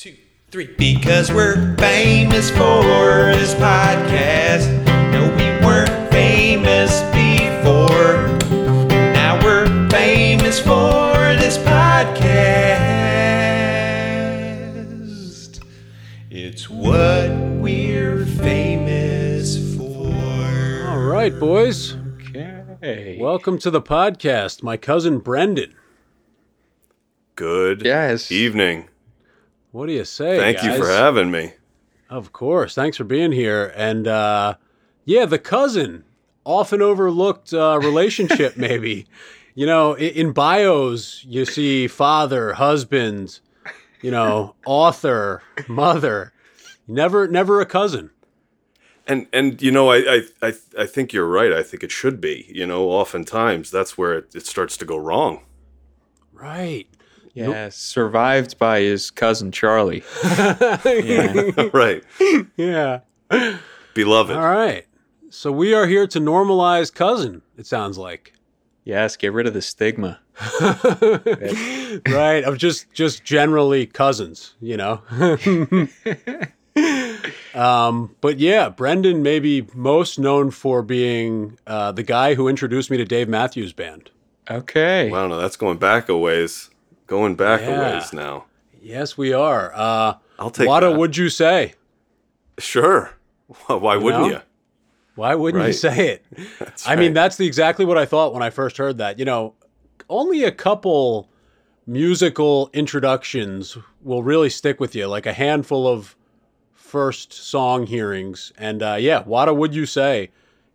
two, three. Because we're famous for this podcast. No, we weren't famous before. Now we're famous for this podcast. It's what we're famous for. All right, boys. Okay. Welcome to the podcast. My cousin Brendan. Good Yes. evening. What do you say? Thank you for having me. Of course. Thanks for being here. And uh, yeah, the cousin, often overlooked uh, relationship, maybe. You know, in, in bios, you see father, husband, you know, author, mother. Never, never a cousin. And and you know, I, I I I think you're right. I think it should be. You know, oftentimes that's where it, it starts to go wrong. Right. Yeah, survived by his cousin Charlie. Yeah. right. Yeah. Beloved. All right. So we are here to normalize cousin, it sounds like. yes, get rid of the stigma. right of just just generally cousins you know um but yeah brendan may be most known for being uh the guy who introduced me to dave matthews band Okay. Wow, no, that's going back a ways. Going back Yeah. a ways now. yes we are uh I'll take what that. would you say Sure. Why wouldn't know? you? why wouldn't you say it That's I mean, that's the exactly what I thought when I first heard that. You know, only a couple musical introductions will really stick with you, like a handful of first song hearings. And uh, yeah, Wada, would you say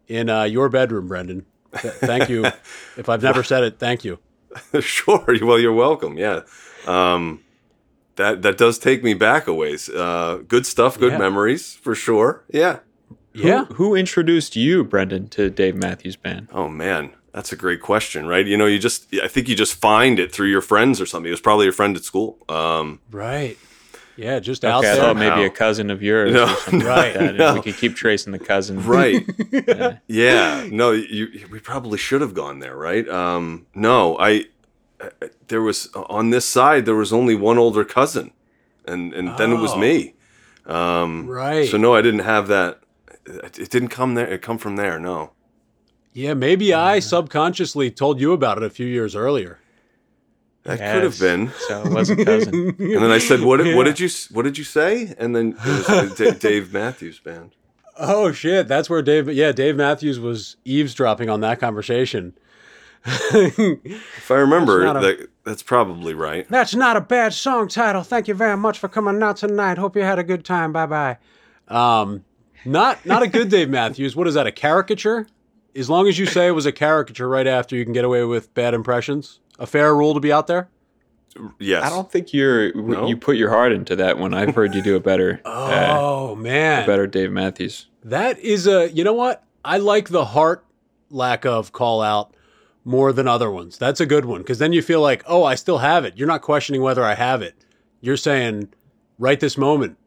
in uh, your bedroom, Brendan? Th- thank you. if I've never said it, thank you. sure. Well, you're welcome. Yeah. Um, that that does take me back a ways. Uh, good stuff. Good Yeah. memories for sure. Yeah. Yeah. Who, who introduced you, Brendan, to Dave Matthews Band? Oh man, that's a great question, right? You know, you just I think you just find it through your friends or something. It was probably your friend at school. Um, Right. Yeah, just out Okay, I thought maybe a cousin of yours No, or Right. like no. We could keep tracing the cousin. right. Yeah. yeah. No, you, we probably should have gone there, right? Um, no, I, I there was on this side there was only one older cousin, and and then it was Oh. me. Um, Right. So no, I didn't have that. It it didn't come there. It come from there. No. yeah, maybe I subconsciously told you about it a few years earlier. That could have been. So it was a cousin. And then I said, "What? did Yeah. What did you? What did you say?" And then it was the Da- Dave Matthews Band. Oh shit, that's where Dave yeah, Dave Matthews was eavesdropping on that conversation. If I remember, That's a- that, that's probably right. That's not a bad song title. Thank you very much for coming out tonight. Hope you had a good time. Bye bye. Um not not a good Dave Matthews. What is that? A caricature? As long as you say it was a caricature right after, you can get away with bad impressions. A fair rule to be out there. Yes. I don't think you're No? you put your heart into that one. I've heard you do a better, uh, Oh man, better Dave Matthews. That is a, you know what? I like the heart lack of call out more than other ones. That's a good one because then you feel like, oh, I still have it. You're not questioning whether I have it. You're saying, right this moment,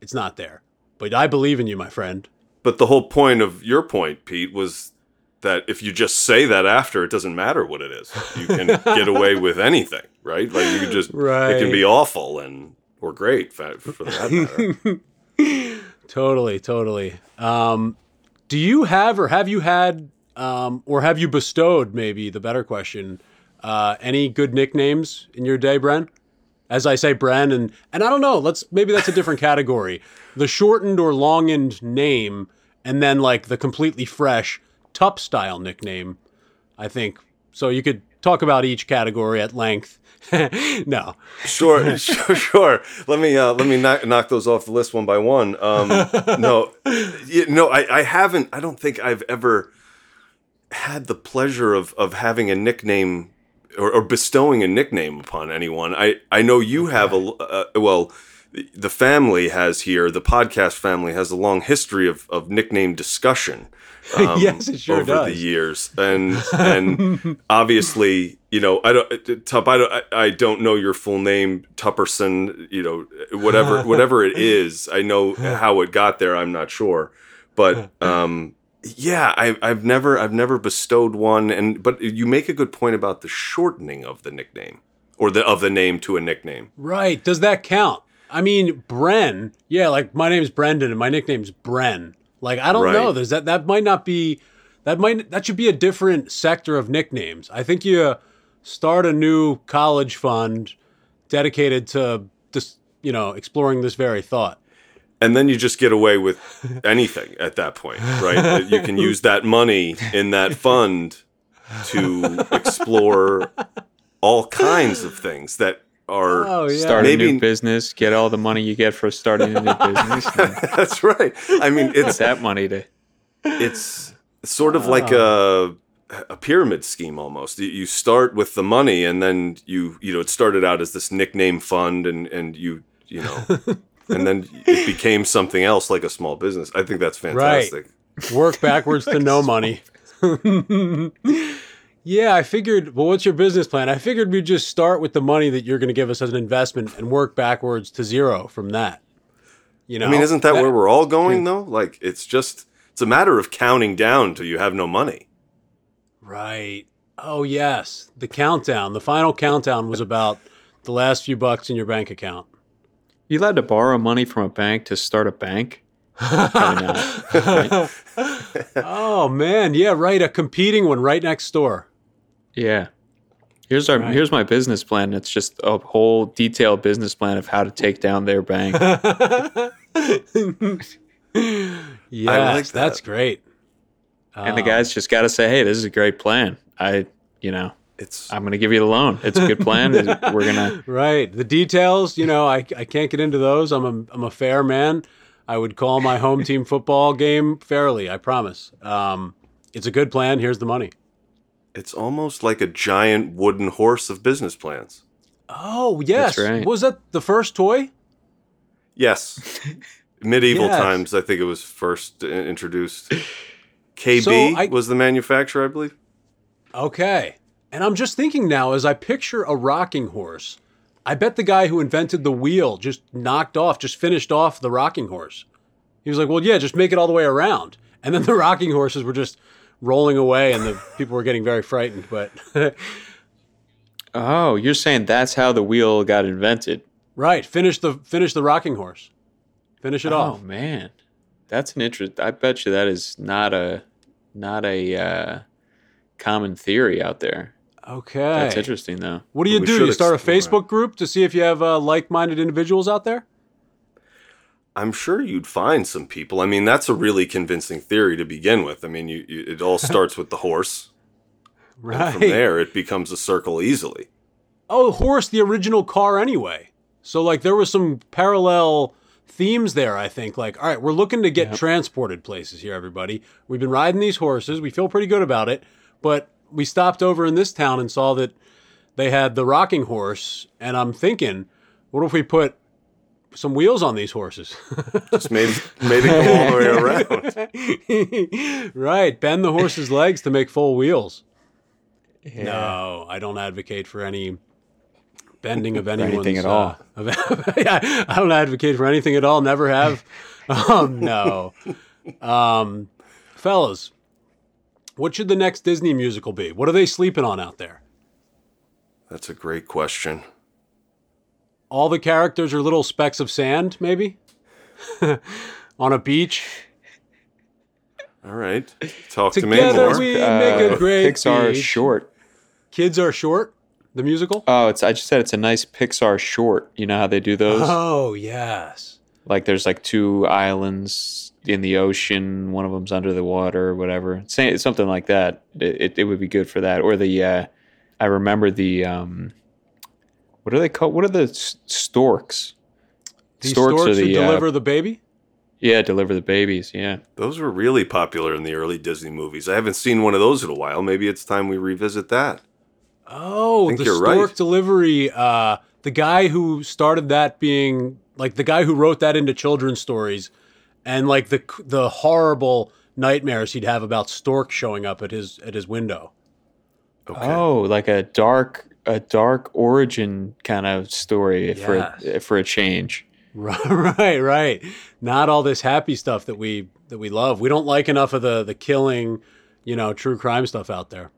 it's not there. But I believe in you, my friend. But the whole point of your point, Pete, was that if you just say that after, it doesn't matter what it is. You can get away with anything, right? Like you can just, right. it can be awful and or great for, for that matter. Totally, totally. Um, do you have or have you had um, or have you bestowed, maybe the better question, uh, any good nicknames in your day, Bren? As I say, Bren, and and I don't know. Let's maybe that's a different category. The shortened or longened name, and then like the completely fresh Tup style nickname. I think so. You could talk about each category at length. no, sure, sure, sure. Let me uh, let me knock, knock those off the list one by one. Um, no, you, no, I, I haven't. I don't think I've ever had the pleasure of of having a nickname or, or bestowing a nickname upon anyone. I I know you have a uh, well. The- family has here, the podcast family has a long history of, of nickname discussion. um, Yes, it sure over does. the years, and and obviously, you know, I don't, Tup, I don't, I, I don't know your full name, Tupperson, you know, whatever, whatever it is. I know how it got there. I'm not sure, but um, yeah, I, I've never, I've never bestowed one. And but you make a good point about the shortening of the nickname or the of the name to a nickname. right? Does that count? I mean, Bren. Yeah, like my name's Brendan and my nickname's Bren. Like I don't know. There's that. That might not be. That might. That should be a different sector of nicknames. I think you start a new college fund dedicated to just You know, exploring this very thought. and then you just get away with anything at that point, right? you can use that money in that fund to explore all kinds of things that are. Oh yeah. Start a new business, get all the money you get for starting a new business, That's right. I mean, put it's that money to. it's sort of like a a pyramid scheme almost. You- You start with the money, and then you you know it started out as this nickname fund, and and you you know, and then it became something else like a small business. I think that's fantastic. Work backwards to no money. yeah, I figured. Well, what's your business plan? I figured we'd just start with the money that you're going to give us as an investment and work backwards to zero from that. You know, I mean, isn't that, where we're all going hmm. though? Like it's just it's a matter of counting down till you have no money. Right. Oh yes, the countdown. The final countdown was about the last few bucks in your bank account. You allowed to borrow money from a bank to start a bank? Probably not. right? Oh man, yeah, right. A competing one right next door. Yeah. Here's our Right. here's my business plan. It's just a whole detailed business plan of how to take down their bank. Yes, that. that's great. and the Um, guys just got to say, "Hey, this is a great plan. I, you know, It's I'm going to give you the loan. It's a good plan. We're going to Right. The details, you know, I, I can't get into those. I'm a, I'm a fair man. I would call my home team football game fairly, I promise. Um, it's a good plan. Here's the money. It's almost like a giant wooden horse of business plans. Oh, yes. right. Was that the first toy? Yes. Medieval Yes. times, I think it was first introduced. KB So I- was the manufacturer, I believe. Okay. And I'm just thinking now, as I picture a rocking horse, I bet the guy who invented the wheel just knocked off, just finished off the rocking horse. He was like, well, yeah, just make it all the way around. And then the rocking horses were just rolling away and the people were getting very frightened. But Oh, you're saying that's how the wheel got invented? right, finish the finish the rocking horse. Finish it Oh off. Oh man, that's an interest. I bet you that is not a not a uh, common theory out there. Okay. That's interesting though. What do you We do? You start a. Facebook group to see if you have uh, like-minded individuals out there? I'm sure you'd find some people. I mean, that's a really convincing theory to begin with. I mean, you, you, it all starts with the horse. And Right. from there, it becomes a circle easily. oh, horse, the original car anyway. So like there was some parallel themes there, I think. Like, all right, we're looking to get transported places here, everybody. We've been riding these horses. We feel pretty good about it. But we stopped over in this town and saw that they had the rocking horse. And I'm thinking, what if we put some wheels on these horses? Just made, made it go all the way around. right. Bend the horse's legs to make full wheels. No, I don't advocate for any bending of anyone's anything at all. uh, of- yeah, I don't advocate for anything at all. Never have. Um, no, um, fellas, what should the next Disney musical be? What are they sleeping on out there? That's a great question. All the characters are little specks of sand, maybe, on a beach. All right. Talk to me Together more. we- make a great Pixar beach. short. Kids are short. The musical. Oh, it's I just said it's a nice Pixar short. You know how they do those? Oh yes. like there's like two islands in the ocean, one of them's under the water or whatever. Say it's something like that. It, it, it would be good for that. Or the uh I remember the um what are they called? What are the storks? The storks, are who the uh, deliver the baby. yeah, deliver the babies. Yeah, Those were really popular in the early Disney movies. I haven't seen one of those in a while. Maybe it's time we revisit that. Oh, the stork right. delivery. Uh, the guy who started that being like the guy who wrote that into children's stories, and like the the horrible nightmares he'd have about stork showing up at his at his window. Okay. Oh, like a dark a dark origin kind of story for a, Yes. for a change. Right, right, right. Not all this happy stuff that we that we love. We don't like enough of the the killing, you know, true crime stuff out there.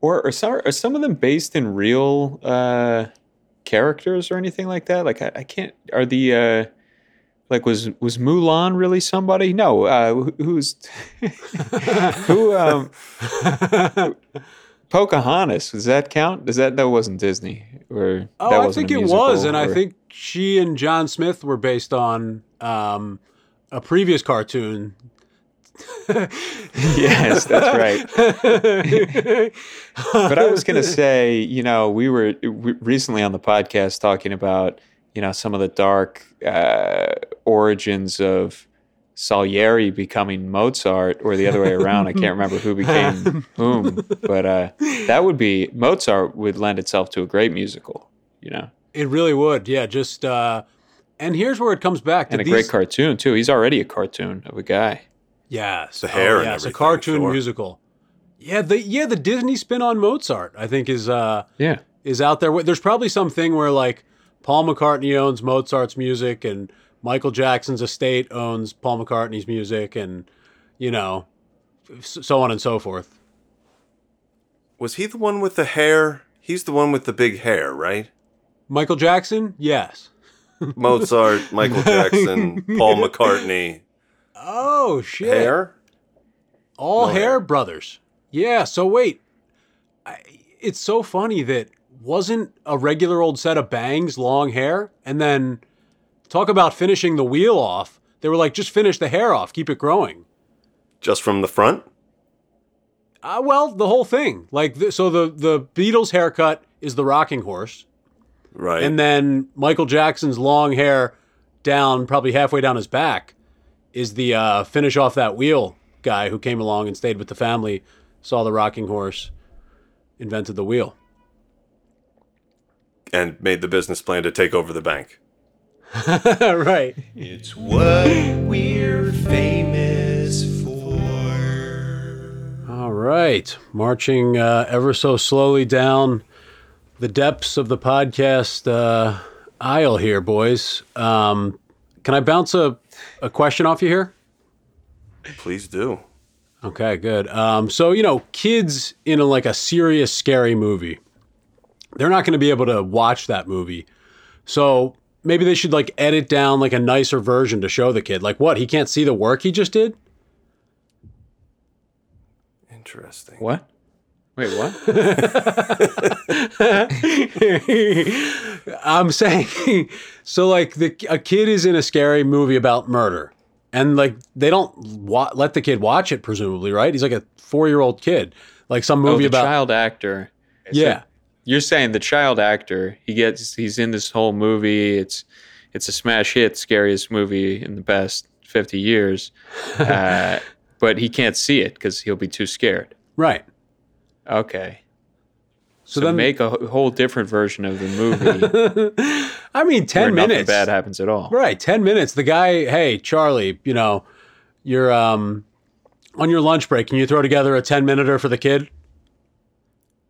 Or are some, are some of them based in real uh characters or anything like that? Like I, I can't. Are the uh, like was was Mulan really somebody? No. Uh, who- who's who? Um, Pocahontas. Does that count? Does that that wasn't Disney or Oh, I think it was, musical, and I think she and John Smith were based on um, a previous cartoon. yes, that's right. but I was going to say, you know, we were recently on the podcast talking about, you know, some of the dark uh, origins of Salieri becoming Mozart, or the other way around. I can't remember who became whom, but uh, that would be Mozart would lend itself to a great musical, you know, It really would, yeah. Just uh, and here's where it comes back to and a these, great cartoon too. He's already a cartoon of a guy. Yes, The hair and yeah, it's a cartoon sure. musical. Yeah, the yeah the Disney spin on Mozart, I think is uh Yeah, is out there. There's probably something where like Paul McCartney owns Mozart's music and Michael Jackson's estate owns Paul McCartney's music and you know so on and so forth. Was he the one with the hair? He's the one with the big hair, right? Michael Jackson? Yes. Mozart, Michael Jackson, Paul McCartney. Oh shit. Hair? All No hair hair. brothers. Yeah. So wait, I, it's so funny that wasn't a regular old set of bangs, long hair, and then talk about finishing the wheel off. They were like, just finish the hair off, keep it growing. Just from the front? Uh, well, the whole thing. Like, th- so the the Beatles haircut is the rocking horse, Right. and then Michael Jackson's long hair down, probably halfway down his back, is the uh, finish off that wheel guy who came along and stayed with the family, saw the rocking horse, invented the wheel. and made the business plan to take over the bank. right. It's what we're famous for. All right. Marching uh, ever so slowly down the depths of the podcast uh, aisle here, boys. Um, can I bounce a, a question off you here? Please do. Okay, good. Um, so you know, kids in a, like a serious scary movie, they're not going to be able to watch that movie. So maybe they should like edit down like a nicer version to show the kid. Like, what? He can't see the work he just did. Interesting. what? Wait, what? I'm saying, so like the a kid is in a scary movie about murder, and like they don't wa- let the kid watch it, presumably, right? He's like a four year old kid, like some oh, movie the about child actor. yeah. You're saying the child actor, he gets he's in this whole movie. It's it's a smash hit, scariest movie in the past 50 years. Uh, but he can't see it because he'll be too scared. Right. Okay. So, So, then, make a whole different version of the movie I mean, ten nothing minutes. bad happens at all. Right, ten minutes. The guy, hey Charlie, you know, you're um on your lunch break. Can you throw together a ten minuter for the kid?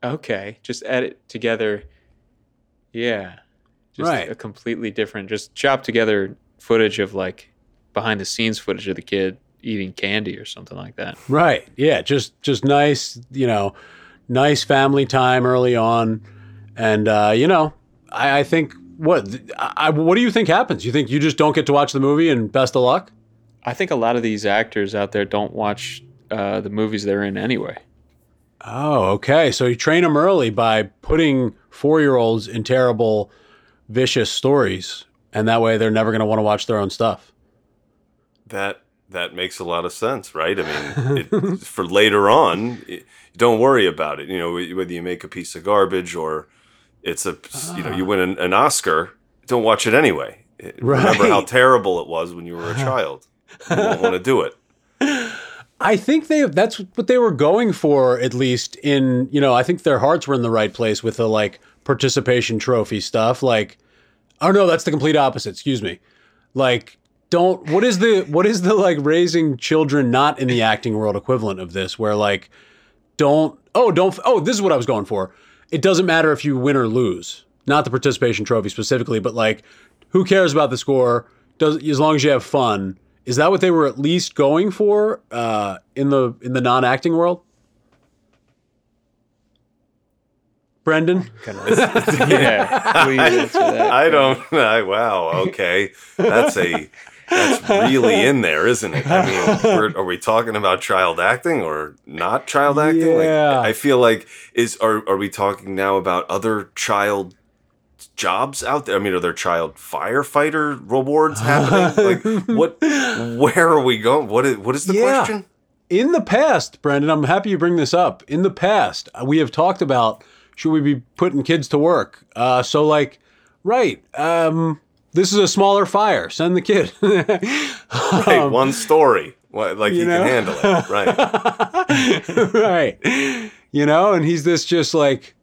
Okay, just edit together. Yeah, just Right. a completely different. Just chop together footage of like behind the scenes footage of the kid eating candy or something like that. Right. Yeah. Just just nice. You know, nice family time early on, and uh, you know, I, I think what I, I- what do you think happens? You think you just don't get to watch the movie and best of luck? I think a lot of these actors out there don't watch uh, the movies they're in anyway. Oh, okay. So you train them early by putting four year olds in terrible, vicious stories, and that way they're never going to want to watch their own stuff. That that makes a lot of sense, right? I mean, it, for later on, it, don't worry about it. You know, whether you make a piece of garbage or it's a you know you ah. win an, an Oscar, don't watch it anyway. Remember how terrible it was when you were a child. You won't want to do it. I think they that's what they were going for at least in, you know, I think their hearts were in the right place with the like participation trophy stuff like oh no, that's the complete opposite, excuse me. Like don't what is the what is the like raising children not in the acting world equivalent of this where like don't oh don't oh this is what I was going for. It doesn't matter if you win or lose. Not the participation trophy specifically, but like who cares about the score? Does as long as you have fun. Is that what they were at least going for uh, in the in the non acting world? Brendan? yeah, please answer that. I don't. I, wow. Okay, that's a that's really in there, isn't it? I mean, we're, are we talking about child acting or not child acting? Yeah. Like, I feel like is are are we talking now about other child jobs out there? I mean, are there child firefighter rewards happening? like, what? Where are we going? What is what is the Yeah. question? In the past, Brandon, I'm happy you bring this up. In the past, uh, we have talked about should we be putting kids to work? Uh, so, like, right, um, this is a smaller fire. Send the kid. Right, one story. What, like he Um, know? can handle it, right? right. You know, and he's this just like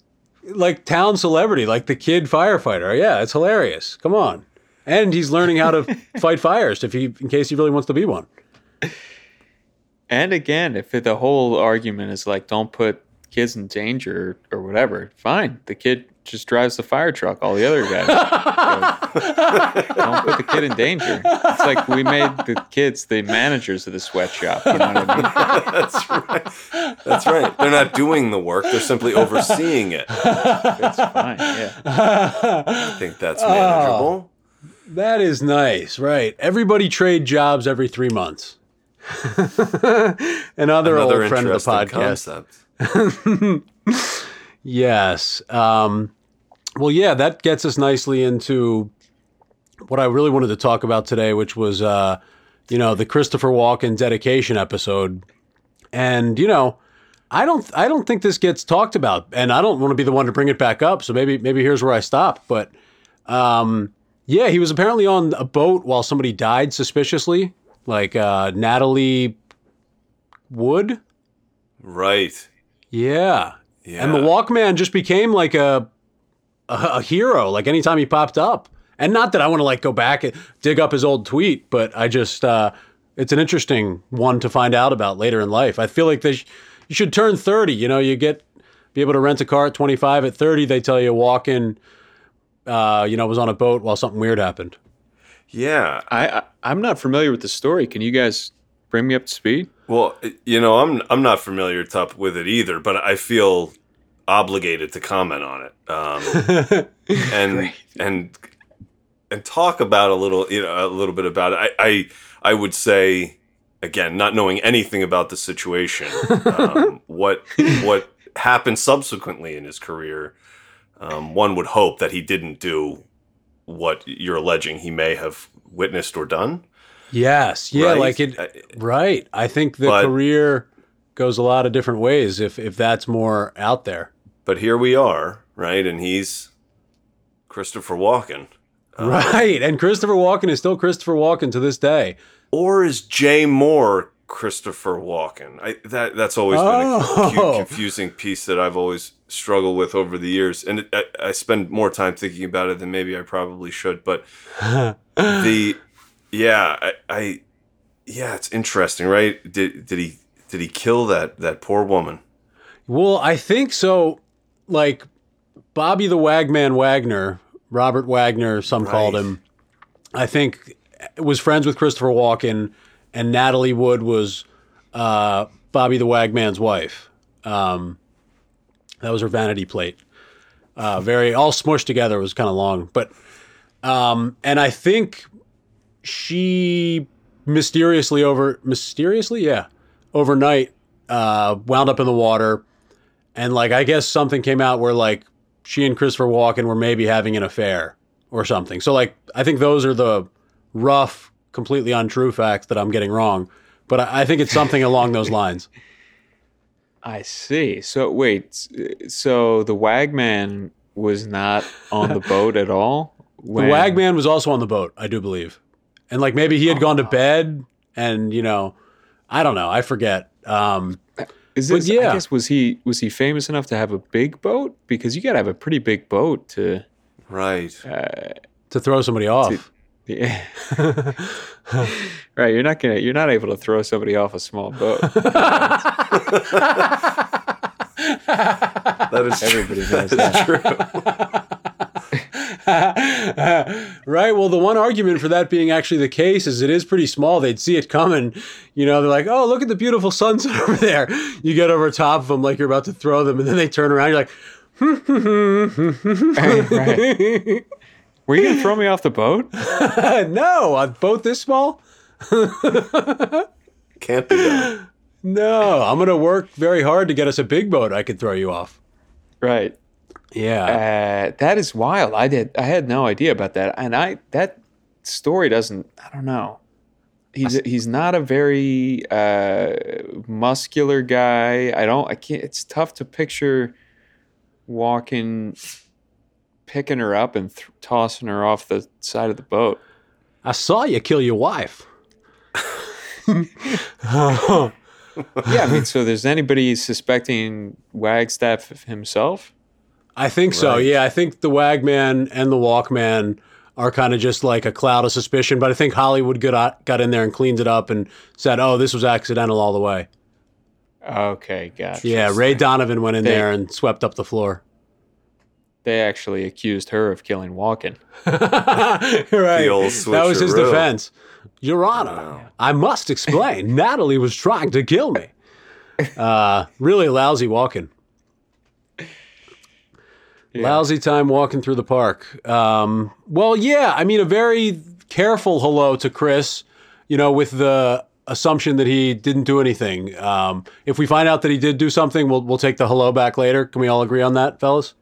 like town celebrity, like the kid firefighter. Yeah, it's hilarious. Come on. And he's learning how to fight fires if he in case he really wants to be one. And again, if the whole argument is like, don't put kids in danger or whatever, fine. The kid just drives the fire truck. All the other guys don't put the kid in danger. It's like we made the kids the managers of the sweatshop. You know what I mean? That's right. That's right. They're not doing the work; they're simply overseeing it. It's fine. Yeah. I think that's manageable. That is nice, right? Everybody trade jobs every three months. Another, Another old friend of the podcast. concept. Yes. Um, well, yeah, that gets us nicely into what I really wanted to talk about today, which was, uh, you know, the Christopher Walken dedication episode. And you know, I don't, I don't think this gets talked about, and I don't want to be the one to bring it back up. So maybe, maybe here's where I stop. But um, yeah, he was apparently on a boat while somebody died suspiciously, like uh, Natalie Wood. Right. Yeah. Yeah. And the Walkman just became like a, a a hero. Like anytime he popped up, and not that I want to like go back and dig up his old tweet, but I just uh, it's an interesting one to find out about later in life. I feel like they sh- you should turn thirty. You know, you get be able to rent a car at twenty five. At thirty, they tell you Walken, uh, you know, was on a boat while something weird happened. Yeah. I, I I'm not familiar with the story. Can you guys bring me up to speed? Well, you know, I'm I'm not familiar top with it either, but I feel obligated to comment on it. Um, and and and talk about a little, you know, a little bit about it. I I, I would say again, not knowing anything about the situation, um, what what happened subsequently in his career, um, one would hope that he didn't do what you're alleging he may have witnessed or done. Yes, yeah, Right? like it. I- right. I think the But- career goes a lot of different ways if if that's more out there. But here we are, right? And he's Christopher Walken. Right. And Christopher Walken is still Christopher Walken to this day. Or is Jay Mohr Christopher Walken? I, that that's always been a Oh. confusing piece that I've always struggled with over the years, and it, I, I spend more time thinking about it than maybe I probably should. But the yeah, I, I yeah, it's interesting, right? Did did he did he kill that that poor woman? Well, I think so. Like Bobby the Wagman Wagner, Robert Wagner, some called him. I think was friends with Christopher Walken, and Natalie Wood was uh, Bobby the Wagman's wife. Um, that was her vanity plate. Uh, very all smushed together. It was kind of long, but um, and I think she mysteriously over mysteriously, yeah, overnight uh, wound up in the water, and like I guess something came out where like she and Christopher Walken were maybe having an affair or something. So like I think those are the rough, completely untrue facts that I'm getting wrong, but I, I think it's something along those lines. I see. So wait, so the Wagman was not on the boat at all? The When, Wagman was also on the boat, I do believe, and like maybe he had gone to bed, and you know, I don't know, I forget. Um, Is but this, yeah. I guess was he was he famous enough to have a big boat? Because you got to have a pretty big boat to. Right. Uh, to throw somebody off. Yeah. right, you're not gonna you're not able to throw somebody off a small boat. That is Everybody knows that. right. Well, the one argument for that being actually the case is it is pretty small. They'd see it coming. You know, they're like, oh, look at the beautiful sunset over there. You get over top of them like you're about to throw them, and then they turn around. You're like, right. Were you gonna throw me off the boat? no, a boat this small? Can't be done. No, I'm gonna work very hard to get us a big boat. I could throw you off. Right. Yeah. Uh, that is wild. I did. I had no idea about that, and I that story doesn't. I don't know. He's he's not a very uh, muscular guy. I don't. I can't. It's tough to picture Walken, picking her up and th- tossing her off the side of the boat. I saw you kill your wife. Yeah, I mean, so there's anybody suspecting Wagstaff himself? I think so. Yeah, I think the Wagman and the Walkman are kind of just like a cloud of suspicion. But I think Hollywood got got in there and cleaned it up and said, "Oh, this was accidental all the way." Okay, gotcha. Yeah, Ray Donovan went in They- there and swept up the floor. They actually accused her of killing Walken. right. old that was his defense. Your Honor, I must explain. Natalie was trying to kill me. Uh, really lousy walking. Lousy time walking through the park. Um, well, yeah, I mean, a very careful hello to Chris, you know, with the assumption that he didn't do anything. Um, if we find out that he did do something, we'll, we'll take the hello back later. Can we all agree on that, fellas?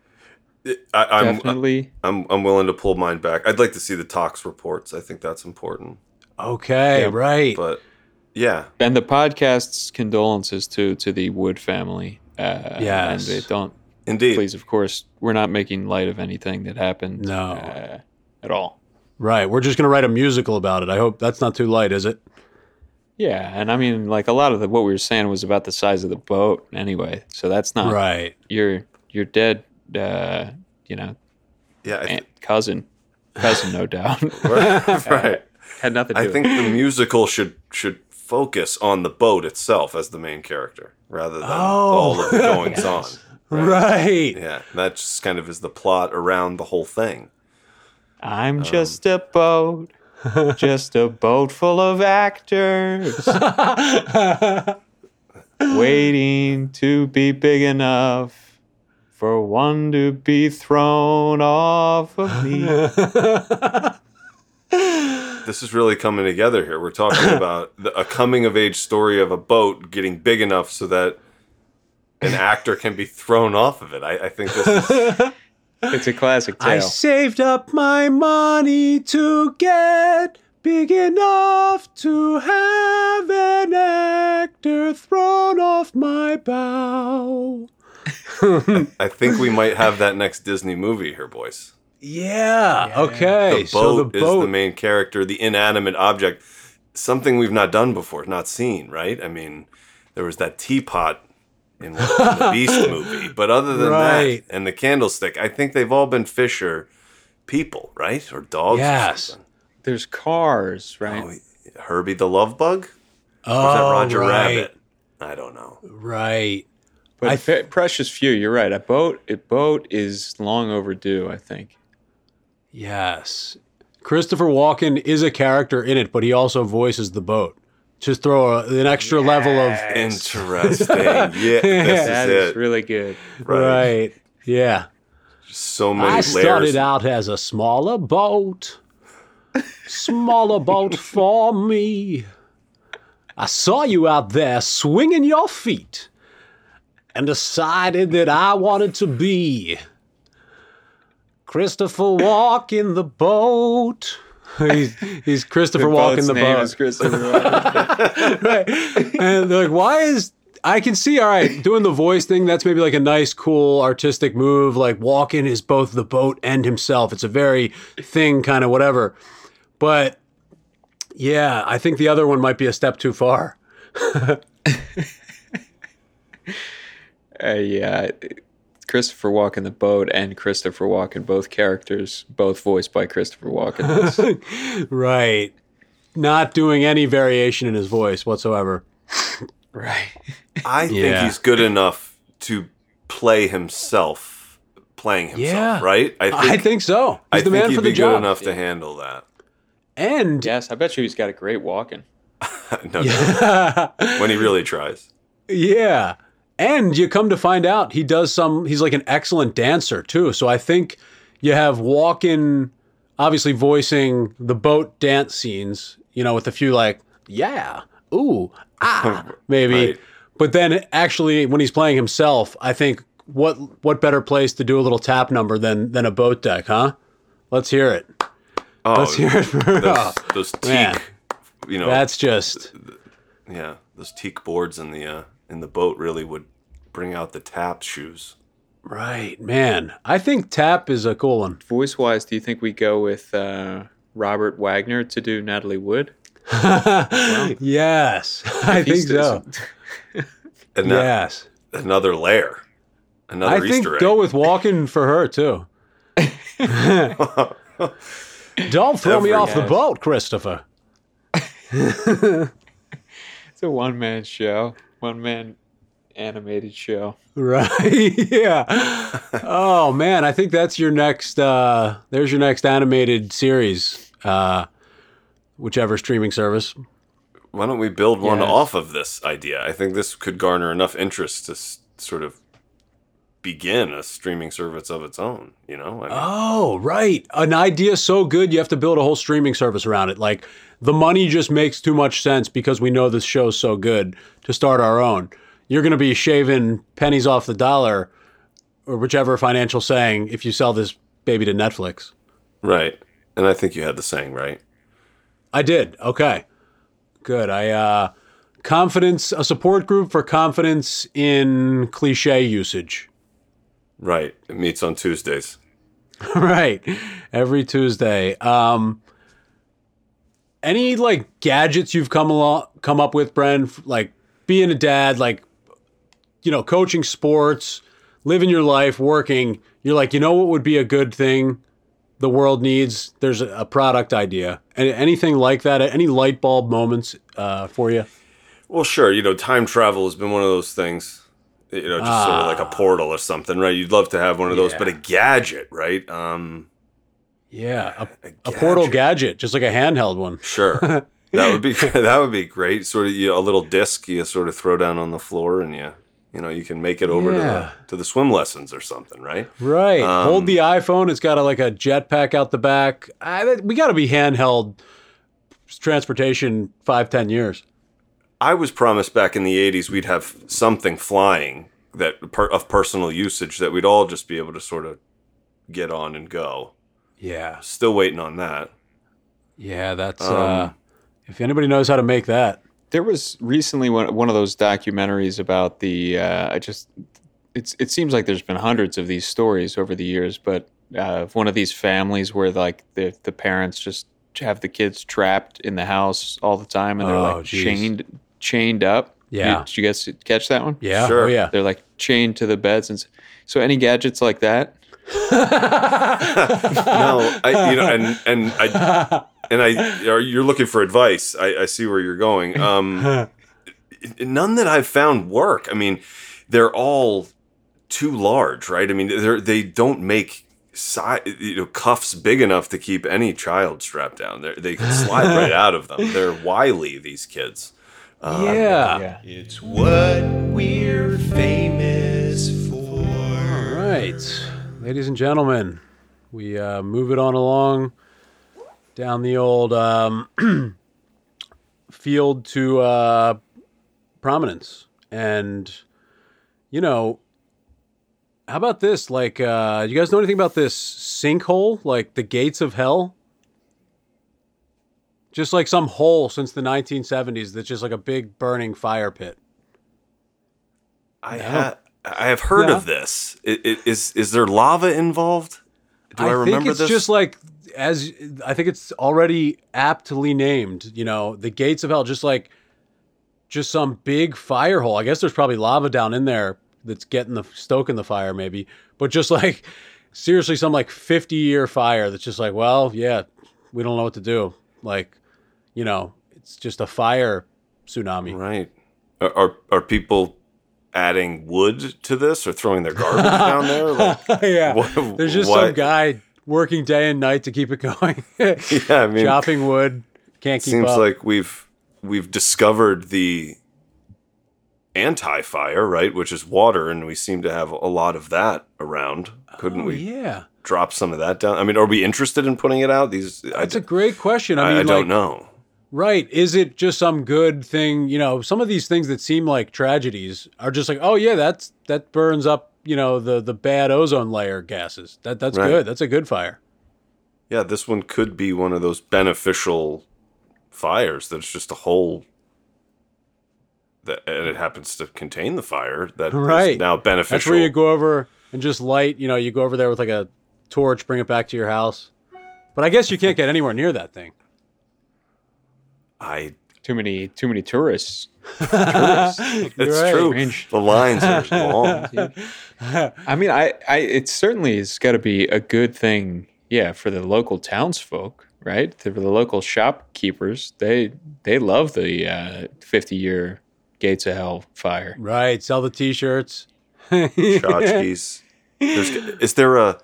I, I'm, Definitely. I'm I'm willing to pull mine back. I'd like to see the tox reports. I think that's important. Okay, Yeah, right. But yeah, and the podcast's condolences to to the Wood family. Uh, Yes. and they don't indeed. please. Of course, we're not making light of anything that happened. No. uh, at all. Right. We're just going to write a musical about it. I hope that's not too light, is it? Yeah, and I mean, like a lot of the, what we were saying was about the size of the boat, anyway. So that's not Right. your your dead, uh, you know, Yeah, th- aunt, cousin, cousin, no doubt. right. Had nothing to do I think the musical should should focus on the boat itself as the main character rather than all of the goings on. Right. Yeah, that just kind of is the plot around the whole thing. I'm um, just a boat, just a boat full of actors, waiting to be big enough for one to be thrown off of me. This is really coming together here. We're talking about the, a coming of age story of a boat getting big enough so that an actor can be thrown off of it. I, I think this is It's a classic I saved up my money to get big enough to have an actor thrown off my bow. I think we might have that next Disney movie here, boys. Yeah. Okay. The so boat is the main character, the inanimate object, something we've not done before, not seen, right? I mean, there was that teapot in, one- in the Beast movie, but other than Right. that, and the candlestick, I think they've all been Fisher people, right? Or dogs. or Yes. something. There's cars, oh, right? Oh, Herbie the Love Bug? oh, Or is that oh, Roger right. Rabbit? I don't know. Right. But I fe- precious few. You're right. A boat. A boat is long overdue. I think. Yes. Christopher Walken is a character in it, but he also voices the boat. Just throw a, an extra level of. Interesting. yeah, this That is is it. really good. Right. Yeah. So many I layers. started out as a smaller boat. Smaller boat for me. I saw you out there swinging your feet and decided that I wanted to be Christopher Walken the boat. He's, he's Christopher Walken the name boat. is Christopher Walken. right. And they're like, why is I can see, all right, doing the voice thing, that's maybe like a nice, cool, artistic move. Like Walken is both the boat and himself. It's a very thing, kind of whatever. But yeah, I think the other one might be a step too far. uh, yeah, Christopher Walken the boat and Christopher Walken both characters, both voiced by Christopher Walken. Right. Not doing any variation in his voice whatsoever. right. I think Yeah. he's good enough to play himself, playing himself, Yeah. right? I think so. I He's the think man he'd for be the job. good enough to handle that. And Yes, I bet you he's got a great walking. no, doubt. when he really tries. Yeah. And you come to find out he does some, he's like an excellent dancer too. So I think you have Walken obviously voicing the boat dance scenes, you know, with a few like, yeah, ooh, ah, maybe. Right. But then actually when he's playing himself, I think what what better place to do a little tap number than than a boat deck, huh? Let's hear it. Oh, Let's hear it for those, those teak, man. you know, That's just yeah, those teak boards in the uh, in the boat really would bring out the tap shoes. right, man. I think tap is a cool one. Voice wise, do you think we go with uh, Robert Wagner to do Natalie Wood? yes, I think so. And that, Yes, another layer, another I think Easter egg. go with Walken for her too. Don't throw me Every off the boat, Christopher. It's a one man show, one man animated show. Right. yeah. Oh man, I think that's your next uh there's your next animated series. Uh whichever streaming service. Why don't we build one Yes. off of this idea? I think this could garner enough interest to s- sort of begin a streaming service of its own. You know, I mean, Oh, right. An idea so good you have to build a whole streaming service around it. Like the money just makes too much sense because we know this show's so good to start our own. You're going to be shaving pennies off the dollar or whichever financial saying if you sell this baby to Netflix. right. And I think you had the saying right. I did. Okay. Good. I uh confidence a support group for confidence in cliche usage. Right. It meets on Tuesdays. right. Every Tuesday. Um any like gadgets you've come along come up with, Bren, like being a dad, like you know, coaching sports, living your life, working, you're like, you know what would be a good thing the world needs? There's a, product idea. And anything like that, any light bulb moments uh, for you? Well, sure. You know, time travel has been one of those things. You know, just sort of like a portal or something, right? You'd love to have one of those, Yeah. but a gadget, right? Um, Yeah, a, a portal gadget, just like a handheld one. sure. that would be that would be great. Sort of you know, a little disc you sort of throw down on the floor, and you you know you can make it over to the to the swim lessons or something, right? Right. Um, Hold the iPhone. It's got a, like a jetpack out the back. I, we got to be handheld transportation five, ten years. I was promised back in the '80s we'd have something flying that per, of personal usage that we'd all just be able to sort of get on and go. Yeah. Still waiting on that. Yeah. That's, Um, uh, if anybody knows how to make that. There was recently one one of those documentaries about the. Uh, I just it's it seems like there's been hundreds of these stories over the years, but uh, one of these families where like the the parents just have the kids trapped in the house all the time and they're Oh, like geez. chained chained up. Yeah. did you guys catch that one? Yeah. Sure. Oh, yeah. They're like chained to the beds and so any gadgets like that. No, I, you know, and and I and I, are you're looking for advice. I, I see where you're going. Um, none that I've found work. I mean, they're all too large, right? I mean, they're they don't make si- you know cuffs big enough to keep any child strapped down. They they can slide right out of them. They're wily. These kids. yeah. It's what we're famous for. All right. Ladies and gentlemen, we uh, move it on along down the old um, field to uh, prominence. And, you know, how about this? Like, uh, you guys know anything about this sinkhole? Like the gates of hell? Just like some hole since the 1970s that's just like a big burning fire pit. I ha- I have heard Yeah. of this. I- i- Is is there lava involved? Do I, remember think it's this? just like as I think it's already aptly named. You know, the gates of hell, just like just some big fire hole. I guess there's probably lava down in there that's getting the stoking the fire, maybe. But just like seriously, some like 50 year fire that's just like, well, yeah, we don't know what to do. Like, you know, it's just a fire tsunami. Right. Are, are are people adding wood to this or throwing their garbage down there? Like, yeah, What- there's just what- some guy working day and night to keep it going. yeah, I mean, chopping wood. Can't keep seems up. like we've we've discovered the anti-fire, right? Which is water, and we seem to have a lot of that around. Couldn't Oh, we yeah. drop some of that down? I mean, are we interested in putting it out? These I, That's a great question. I I, I like, don't know. Right. Is it just some good thing? You know, some of these things that seem like tragedies are just like, oh yeah, that's that burns up, you know, the the bad ozone layer gases. That that's Right. good. That's a good fire. Yeah, this one could be one of those beneficial fires that's just a whole that and it happens to contain the fire that is Right. now beneficial. That's where you go over and just light, you know, you go over there with like a torch, bring it back to your house. But I guess you can't get anywhere near that thing. I Too many too many tourists. You're it's right. true. Range. The lines are long. I mean, I, I it certainly has got to be a good thing, yeah, for the local townsfolk, right? For the local shopkeepers, they they love the uh, fifty year Gates of Hell fire. Right. Sell the t-shirts. tchotchkes. There's, is there a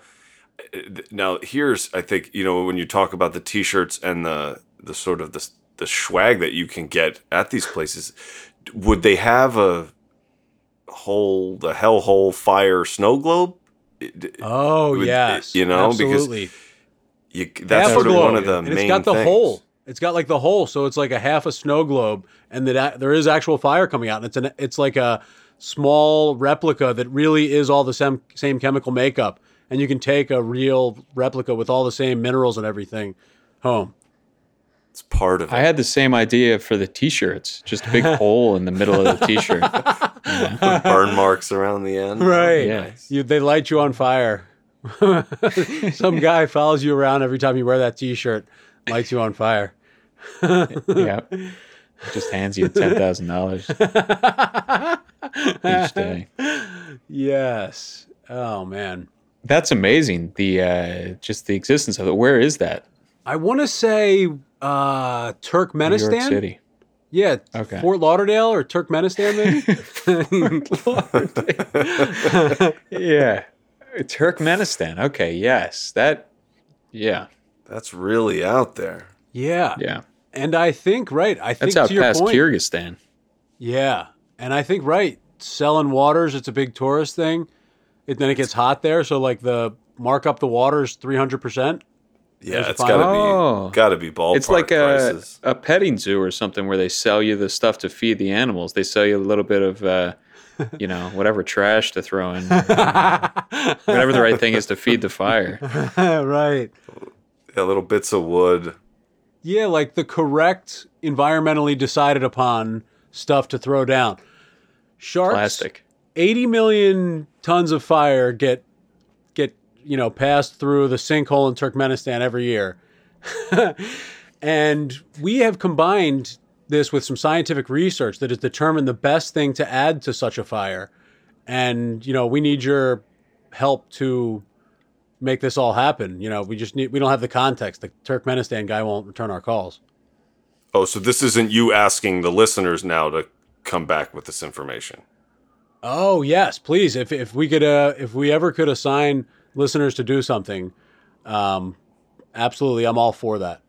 now? Here's I think you know when you talk about the t-shirts and the the sort of the the swag that you can get at these places. Would they have a hole the hellhole fire snow globe? Oh Would- yes. you know, because absolutely. You, that's half sort of globe. one of the and main it's got the things. hole. It's got like the hole, so it's like a half a snow globe, and that there is actual fire coming out. And it's an it's like a small replica that really is all the same same chemical makeup, and you can take a real replica with all the same minerals and everything home. It's part of it. I had the same idea for the t-shirts, just a big hole in the middle of the t-shirt. burn marks around the end. Right. Yeah. You, they light you on fire. Some guy follows you around every time you wear that T-shirt, lights you on fire. yeah, just hands you ten thousand dollars each day. Yes. Oh man. That's amazing. The uh, just the existence of it. Where is that? I want to say uh, New Turkmenistan. York City. Yeah. Okay. Fort Lauderdale or Turkmenistan, maybe. Yeah, Turkmenistan. Okay, yes, that. Yeah, That's really out there. yeah. yeah. And I think right. I think That's out to your past point. Kyrgyzstan. Yeah, and I think right. Selling waters, it's a big tourist thing. It, then it gets hot there, so like the mark up the waters three hundred percent. Yeah, it's gotta Oh. be gotta be ballpark It's like a, prices. a petting zoo or something where they sell you the stuff to feed the animals. They sell you a little bit of, uh, you know, whatever trash to throw in, whatever the right thing is to feed the fire. right. Yeah, little bits of wood. Yeah, like the correct environmentally decided upon stuff to throw down. Sharks. Plastic. 80 million tons of fire get get you know passed through the sinkhole in Turkmenistan every year. and we have combined this with some scientific research that has determined the best thing to add to such a fire. And you know, we need your help to make this all happen. You know, we just need we don't have the context. The Turkmenistan guy won't return our calls. Oh, so this isn't you asking the listeners now to come back with this information. Oh yes, please. If if we could, uh, if we ever could assign listeners to do something, um, absolutely, I'm all for that.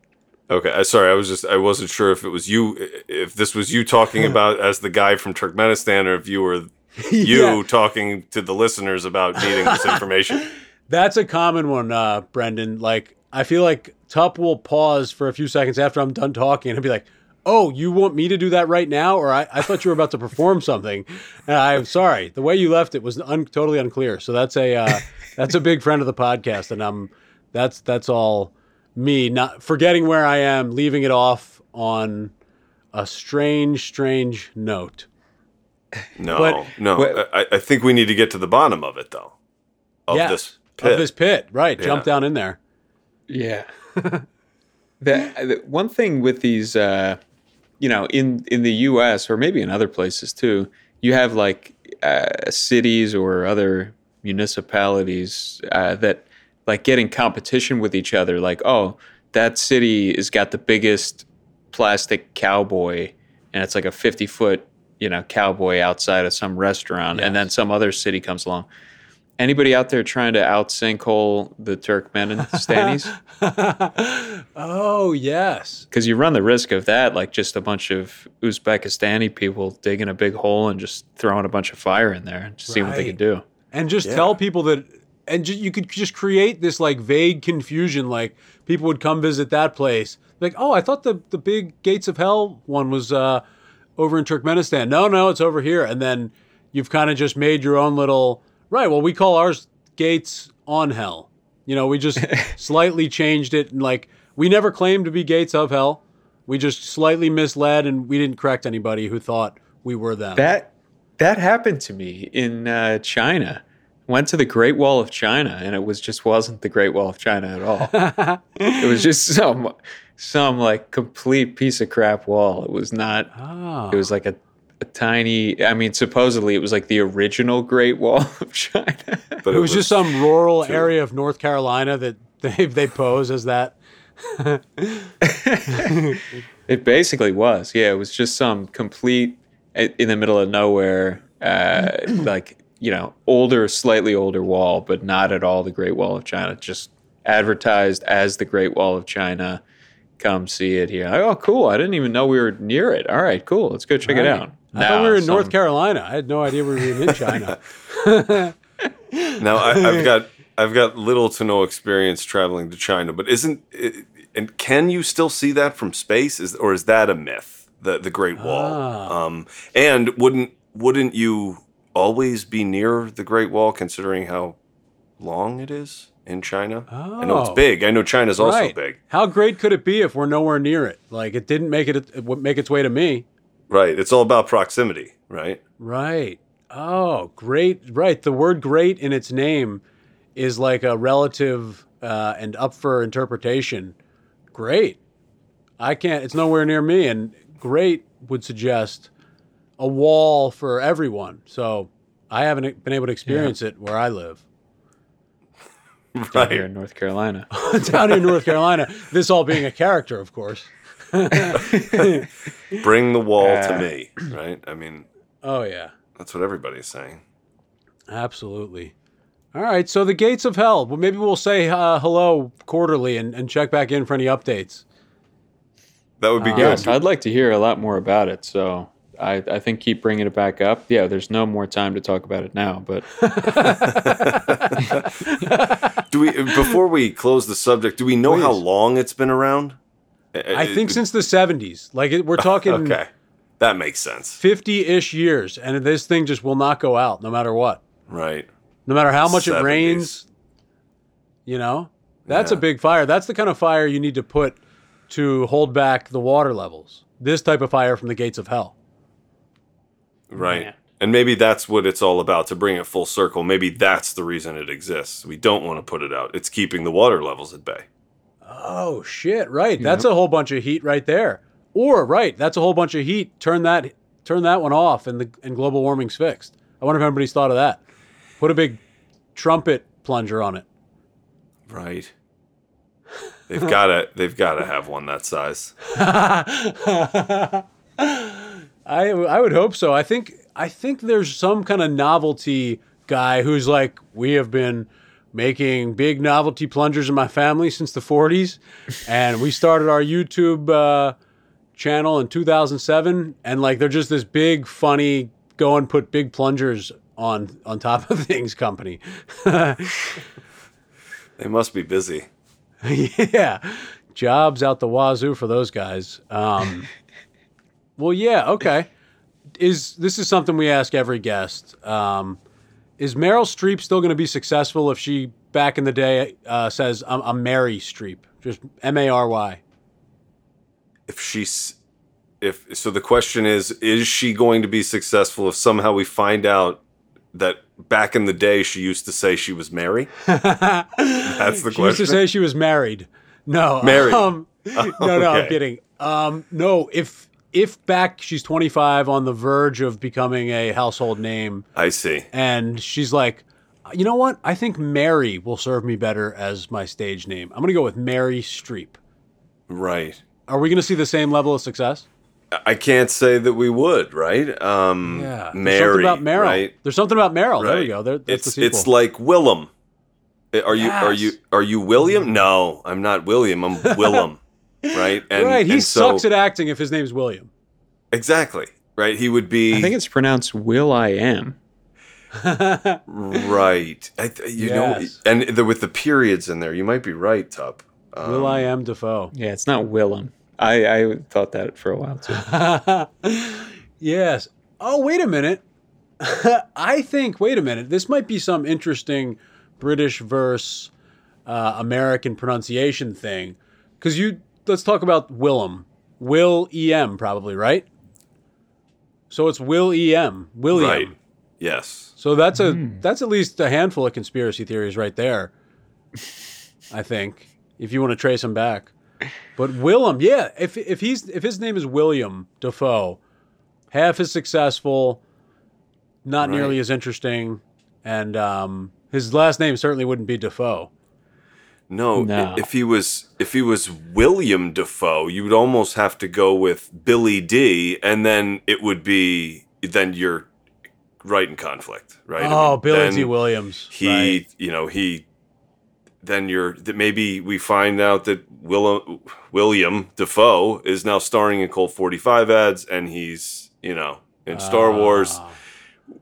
Okay, I sorry, I was just I wasn't sure if it was you if this was you talking about as the guy from Turkmenistan or if you were you Yeah. talking to the listeners about needing this information. That's a common one, uh, Brendan. Like, I feel like Tup will pause for a few seconds after I'm done talking and be like, Oh, you want me to do that right now? Or I, I thought you were about to perform something. And I'm sorry. The way you left it was un- totally unclear. So that's a uh, that's a big friend of the podcast, and I'm that's that's all me not forgetting where I am, leaving it off on a strange, strange note. No, But- no. But- I, I think we need to get to the bottom of it though. Of Yes, this pit. Of this pit, right? Yeah. Jump down in there. Yeah. the, the one thing with these, uh, you know, in in the U.S. or maybe in other places too, you have like uh, cities or other municipalities uh, that like get in competition with each other. Like, oh, that city has got the biggest plastic cowboy, and it's like a fifty foot, you know, cowboy outside of some restaurant, and then some other city comes along Anybody out there trying to out sinkhole the Turkmenistanis? Oh yes. Because you run the risk of that, like just a bunch of Uzbekistani people digging a big hole and just throwing a bunch of fire in there and just seeing what they can do. and just Yeah. tell people that and ju- you could just create this like vague confusion like people would come visit that place like oh i thought the the big gates of hell one was uh over in turkmenistan no no it's over here and then you've kind of just made your own little right well we call ours gates on hell you know we just slightly changed it and like we never claimed to be gates of hell we just slightly misled and we didn't correct anybody who thought we were them That that happened to me in uh, China. Went to the Great Wall of China, and it was just wasn't the Great Wall of China at all. it was just some some like complete piece of crap wall. It was not. Ah. It was like a, a tiny. I mean, supposedly it was like the original Great Wall of China. But It was just some rural area of North Carolina that they they pose as that. It basically was. Yeah, it was just some complete in the middle of nowhere, uh, like you know, older, slightly older wall, but not at all the Great Wall of China. Just advertised as the Great Wall of China. Come see it here. oh, cool! I didn't even know we were near it. All right, cool. Let's go check it out. I thought we were in Now, North Carolina. I had no idea we were in China. Now I, I've got I've got little to no experience traveling to China, but isn't it, and can you still see that from space? Is or is that a myth? The the Great Wall. Ah. Um, and wouldn't wouldn't you always be near the Great Wall, considering how long it is in China? I know it's Oh. big. I know China's also big. How great could it be if we're nowhere near it? Like it didn't make it, it make its way to me. Right. It's all about proximity. Right. Right. Oh, great. Right. The word great in its name is like a relative uh, and up for interpretation. Great. I can't, it's nowhere near me. And great would suggest a wall for everyone. So I haven't been able to experience it where I live. down here in North Carolina. Down here in North Carolina, this all being a character, of course. Bring the wall to me. Right. I mean, Oh, yeah. that's what everybody's saying. Absolutely. All right. So the gates of hell. Well, maybe we'll say uh, hello quarterly and, and check back in for any updates. That would be Uh, good. Yes, I'd like to hear a lot more about it. So I, I think keep bringing it back up. Yeah, there's no more time to talk about it now, but Do we before we close the subject? Do we know how long it's been around? I think since the 70s. Like it, we're talking Okay, that makes sense. 50 ish years, and this thing just will not go out no matter what. Right. No matter how much it rains, you know? That's a big fire. That's the kind of fire you need to put to hold back the water levels. This type of fire from the gates of hell. Right. Man. And maybe that's what it's all about to bring it full circle. Maybe that's the reason it exists. We don't want to put it out. It's keeping the water levels at bay. Oh shit! Right, that's a whole bunch of heat right there. Or right, that's a whole bunch of heat. Turn that turn that one off, and the and global warming's fixed. I wonder if anybody's thought of that. Put a big trumpet plunger on it. Right. They've got to they've got to have one that size. I I would hope so. I think I think there's some kind of novelty guy who's like, we have been making big novelty plungers in my family since the 40s, and we started our YouTube uh, channel in 2007, and like they're just this big funny go and put big plungers on on top of things company. They must be busy. yeah, jobs out the wazoo for those guys. Um, well, yeah, okay. Is this is something we ask every guest? Um, is Meryl Streep still going to be successful if she back in the day uh, says I'm, I'm Mary Streep, just M A R Y? If she's if so the question is is she going to be successful if somehow we find out that back in the day she used to say she was Mary? That's the question. She used to say she was married. No, Married. Um, no, no, I'm kidding. Um, no, if if back she's 25 on the verge of becoming a household name. I see. and she's like, you know what? I think Mary will serve me better as my stage name. I'm going to go with Mary Streep. Right. Are we going to see the same level of success? I can't say that we would, right? Um, Yeah. There's Mary, something about Meryl. right? There's something about Meryl. There we go. There, that's it's the it's like Willem. Are you are you are you William? No, I'm not William. I'm Willem. Right? And, right. He and so- sucks at acting if his name's William. exactly. Right. He would be I think it's pronounced Will I Am. right. I, th- you Yes. know, and the, with the periods in there, you might be right, Tup. Um, Will I am Dafoe. Yeah, it's not Willem. I, I thought that for a while too. yes. Oh, wait a minute. I think, wait a minute. This might be some interesting British verse uh, American pronunciation thing. Because you, let's talk about Willem. Will E.M., probably, right? So it's Will E.M. William. Right. Yes. So that's a that's at least a handful of conspiracy theories right there. I think if you want to trace them back. But Willem, yeah, if if he's if his name is William Dafoe, half as successful, not Right. nearly as interesting, and um, his last name certainly wouldn't be Dafoe. No, No. if he was if he was William Dafoe, you would almost have to go with Billy D, and then it would be then you're right in conflict, right? I Oh, mean, Billy Dee Williams. He, right. you know, he. Then you're that maybe we find out that Will, William Dafoe is now starring in Colt 45 ads, and he's you know in Star Wars. Ah.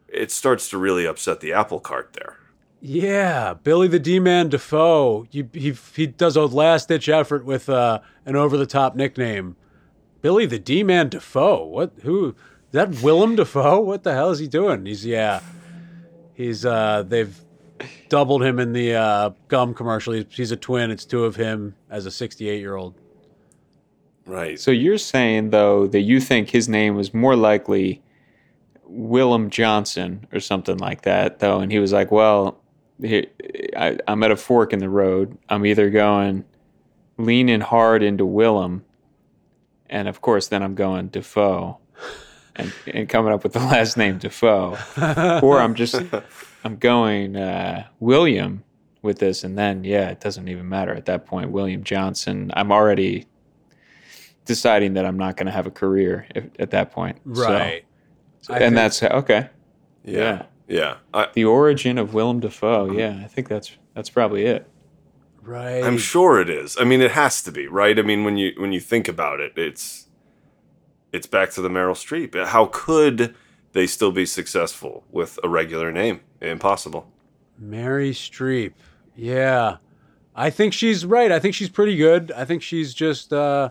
It starts to really upset the apple cart there. Yeah, Billy the D-Man Dafoe. You, he he does a last ditch effort with uh, an over the top nickname, Billy the D-Man Dafoe. What? Who? Is that Willem Dafoe? What the hell is he doing? He's yeah. He's uh, they've doubled him in the uh, gum commercial. He's, he's a twin. It's two of him as a 68 year old. Right. So you're saying though that you think his name was more likely Willem Johnson or something like that, though, and he was like, "Well, he, I, I'm at a fork in the road. I'm either going leaning hard into Willem, and of course, then I'm going Dafoe, and, and coming up with the last name Dafoe, or I'm just I'm going uh, William with this, and then yeah, it doesn't even matter at that point. William Johnson. I'm already deciding that I'm not going to have a career if, at that point. So- Right. I and think- that's okay. Yeah. Yeah. I, The origin of Willem Dafoe. Yeah, I think that's that's probably it. right. I'm sure it is. I mean, it has to be, right? I mean, when you when you think about it, it's it's back to the Meryl Streep. How could they still be successful with a regular name? Impossible. Mary Streep. Yeah. I think she's right. I think she's pretty good. I think she's just uh,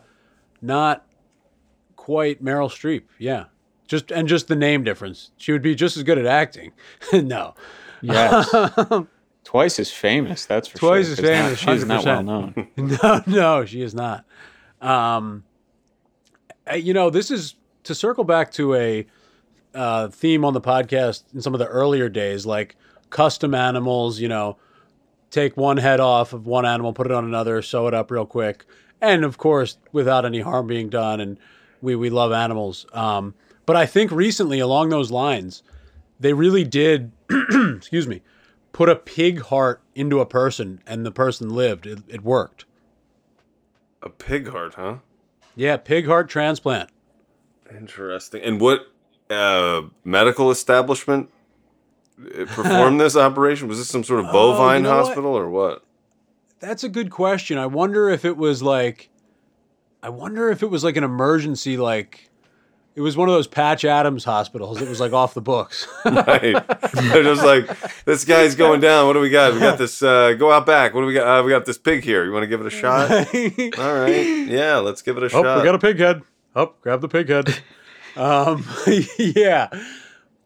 not quite Meryl Streep. Yeah. Just and just the name difference. She would be just as good at acting. no. Yes. Twice as famous, that's for Twice sure. as 'cause not- famous, She's not well known. no, no, she is not. Um, you know, this is to circle back to a uh, theme on the podcast in some of the earlier days, like custom animals. You know, take one head off of one animal, put it on another, sew it up real quick, and of course, without any harm being done. And we we love animals. Um, but I think recently, along those lines, they really did. excuse me. Put a pig heart into a person, and the person lived. It, it worked. A pig heart, huh? Yeah, pig heart transplant. Interesting. And what uh, medical establishment uh, performed this operation? Was this some sort of bovine Oh, know what? hospital or what? That's a good question. I wonder if it was like, I wonder if it was like an emergency, like it was one of those Patch Adams hospitals. It was like off the books. Right. They're just like, this guy's going down. What do we got? We got this. Uh, go out back. What do we got? Uh, we got this pig here. You want to give it a shot? All right. Yeah, let's give it a Oh, shot. we got a pig head. Oh, grab the pig head. um, yeah.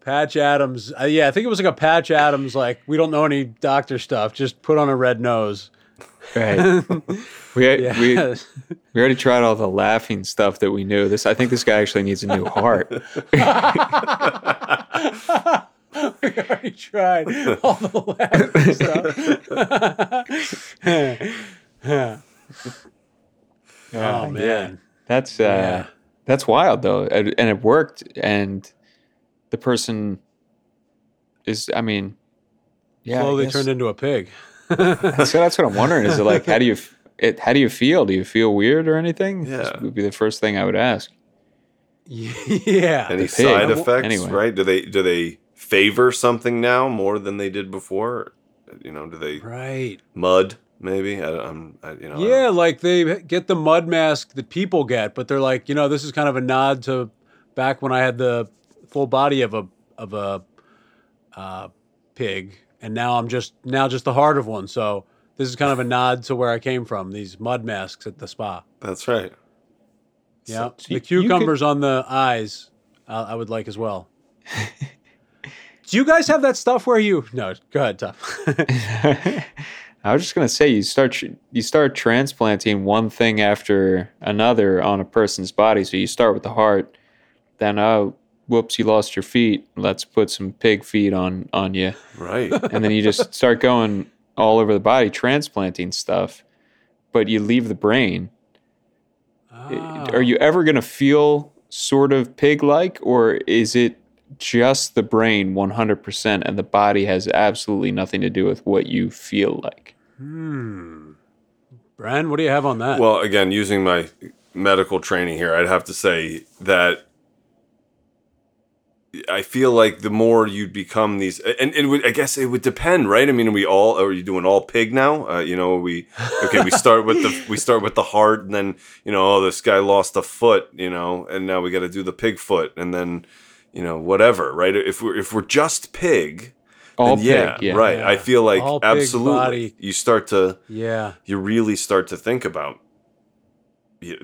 Patch Adams. Uh, yeah, I think it was like a Patch Adams, like, we don't know any doctor stuff. Just put on a red nose. Right. we, Yeah. we we already tried all the laughing stuff that we knew. This I think this guy actually needs a new heart. we already tried all the laughing stuff. oh, man. That's uh, Yeah. that's wild though, and, and it worked. And the person is, I mean, yeah. Slowly turned into a pig. so that's what I'm wondering. Is it like how do you it? How do you feel? Do you feel weird or anything? Yeah. This would be the first thing I would ask. yeah. Any side effects? anyway. Right? Do they do they favor something now more than they did before? You know, do they Right. mud? Maybe I, I'm. I, you know. I Yeah, like they get the mud mask that people get, but they're like, you know, this is kind of a nod to back when I had the full body of a of a uh, pig, and now I'm just now just the heart of one. So this is kind of a nod to where I came from. These mud masks at the spa. That's right. Yeah, so the you- you could- cucumbers on the eyes, uh, I would like as well. Do you guys have that stuff where you? No, go ahead, Tom. I was just gonna say you start you start transplanting one thing after another on a person's body. So you start with the heart, then oh whoops you lost your feet. Let's put some pig feet on on you, Right. and then you just start going all over the body transplanting stuff. But you leave the brain. Ah. Are you ever gonna feel sort of pig like, or is it just the brain 100% and the body has absolutely nothing to do with what you feel like? Hmm. Bren, what do you have on that? Well, again, using my medical training here, I'd have to say that I feel like the more you become these, and it would, I guess it would depend, right? I mean, are we all are you doing all pig now? Uh, you know, we okay, we start with the we start with the heart, and then you know, oh, this guy lost a foot, you know, and now we got to do the pig foot, and then you know, whatever, right? If we're if we're just pig, All then yeah, yeah. right. Yeah. I feel like All absolutely, you start to yeah. you really start to think about y-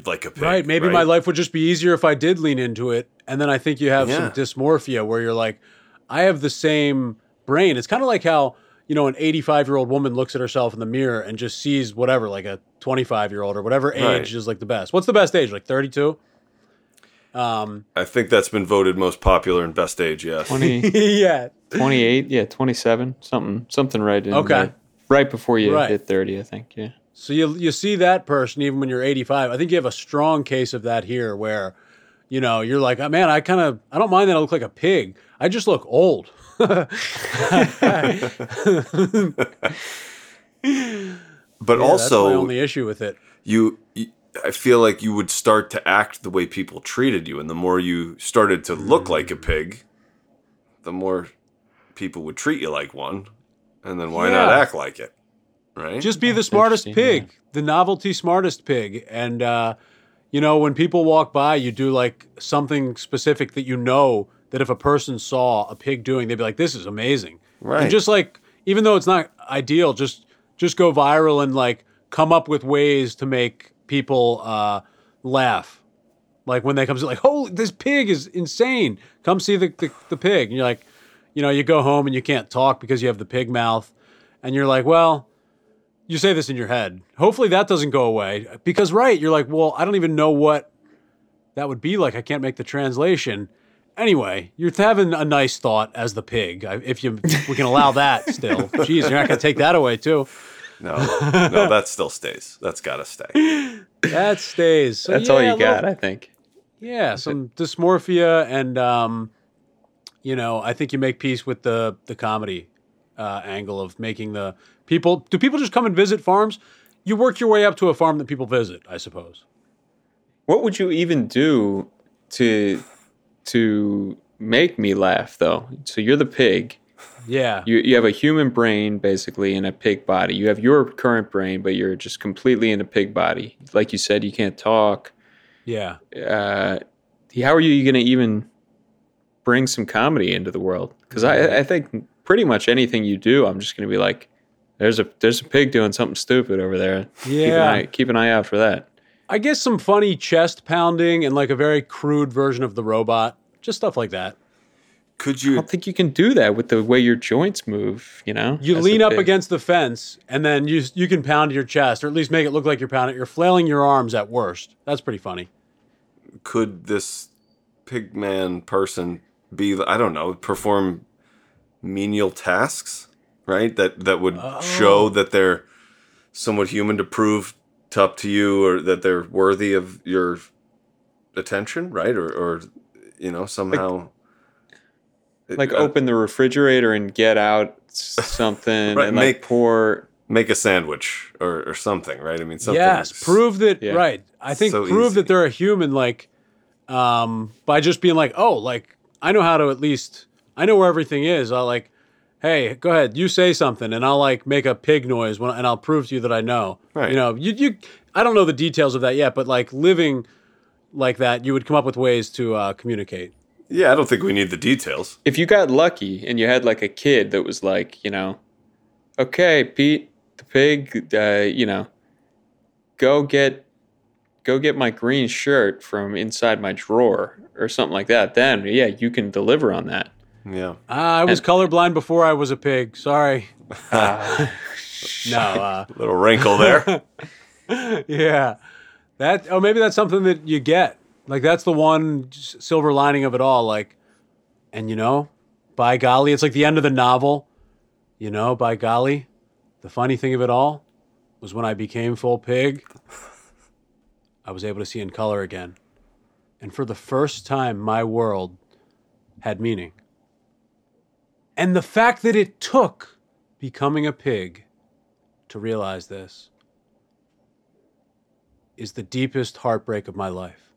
like a pig, Right. Maybe my life would just be easier if I did lean into it. And then I think you have some dysmorphia where you're like, I have the same brain. It's kind of like how, you know, an 85 year old woman looks at herself in the mirror and just sees whatever, like a 25 year old or whatever age Right. is like the best. What's the best age? Like 32? Um, I think that's been voted most popular and best age. Yes. 20, yeah. 28, yeah, 27, something, something right in Okay. there. Right before you Right. hit 30, I think, yeah. So you you see that person even when you're 85. I think you have a strong case of that here, where you know you're like, oh, man, I kind of I don't mind that I look like a pig. I just look old. But Yeah, that's my only issue with it. you, you, I feel like you would start to act the way people treated you, and the more you started to look like a pig, the more people would treat you like one, and then why not act like it, right? Just be the smartest interesting, pig, the novelty smartest pig, and uh, you know when people walk by, you do like something specific that you know that if a person saw a pig doing, they'd be like, "This is amazing." Right. And just like even though it's not ideal, just just go viral and like come up with ways to make people uh, laugh. Like when they come to like, oh, this pig is insane. Come see the, the, the pig. And you're like, you know, you go home and you can't talk because you have the pig mouth. And you're like, well, you say this in your head. Hopefully that doesn't go away. Because right, you're like, well, I don't even know what that would be like. I can't make the translation. Anyway, you're having a nice thought as the pig. If you we can allow that still. Jeez, you're not gonna take that away too. no, no, that still stays. That's got to stay. That stays. So, That's all you a little- got, I think. Yeah, some dysmorphia, and um, you know, I think you make peace with the the comedy uh, angle of making the people. Do people just come and visit farms? You work your way up to a farm that people visit, I suppose. What would you even do to to make me laugh though? So you're the pig. Yeah, You you have a human brain basically in a pig body. You have your current brain, but you're just completely in a pig body. Like you said, you can't talk. yeah, Uh, how are you going to even bring some comedy into the world? Because I, I think pretty much anything you do, I'm just going to be like, there's a there's a pig doing something stupid over there. keep an, Yeah. eye, keep an eye out for that. I guess some funny chest pounding and like a very crude version of the robot, just stuff like that. Could you? I don't think you can do that with the way your joints move. You know, You lean up against the fence, and then you you can pound your chest, or at least make it look like you're pounding. You're flailing your arms at worst. That's pretty funny. Could this pigman person be? I don't know. Perform menial tasks, right? That that would show Oh. that they're somewhat human to prove up to you, or that they're worthy of your attention, right? Or, or you know, somehow. like uh, open the refrigerator and get out something Right, and make- like pour. make a sandwich or, or something, right? I mean, something. Yes, prove that. Yeah. Right. I think So prove easy. that they're a human. Like, um, by just being like, oh, like I know how to at least I know where everything is. I'll like, hey, go ahead, you say something, and I'll like make a pig noise when, and I'll prove to you that I know. Right. You know, you you I don't know the details of that yet, but like living like that, you would come up with ways to uh, communicate. Yeah, I don't think we need the details. if you got lucky and you had like a kid that was like, you know, okay, Pete the pig, uh, you know, go get go get my green shirt from inside my drawer or something like that, then yeah, you can deliver on that. Yeah. Ah, I was colorblind before I was a pig. Sorry. Ah. no. Uh, Little wrinkle there. yeah. That. Oh, maybe that's something that you get. Like that's the one silver lining of it all. Like, and you know, by golly, it's like the end of the novel. You know, by golly, the funny thing of it all was when I became full pig, I was able to see in color again, and for the first time, my world had meaning. And the fact that it took becoming a pig to realize this is the deepest heartbreak of my life.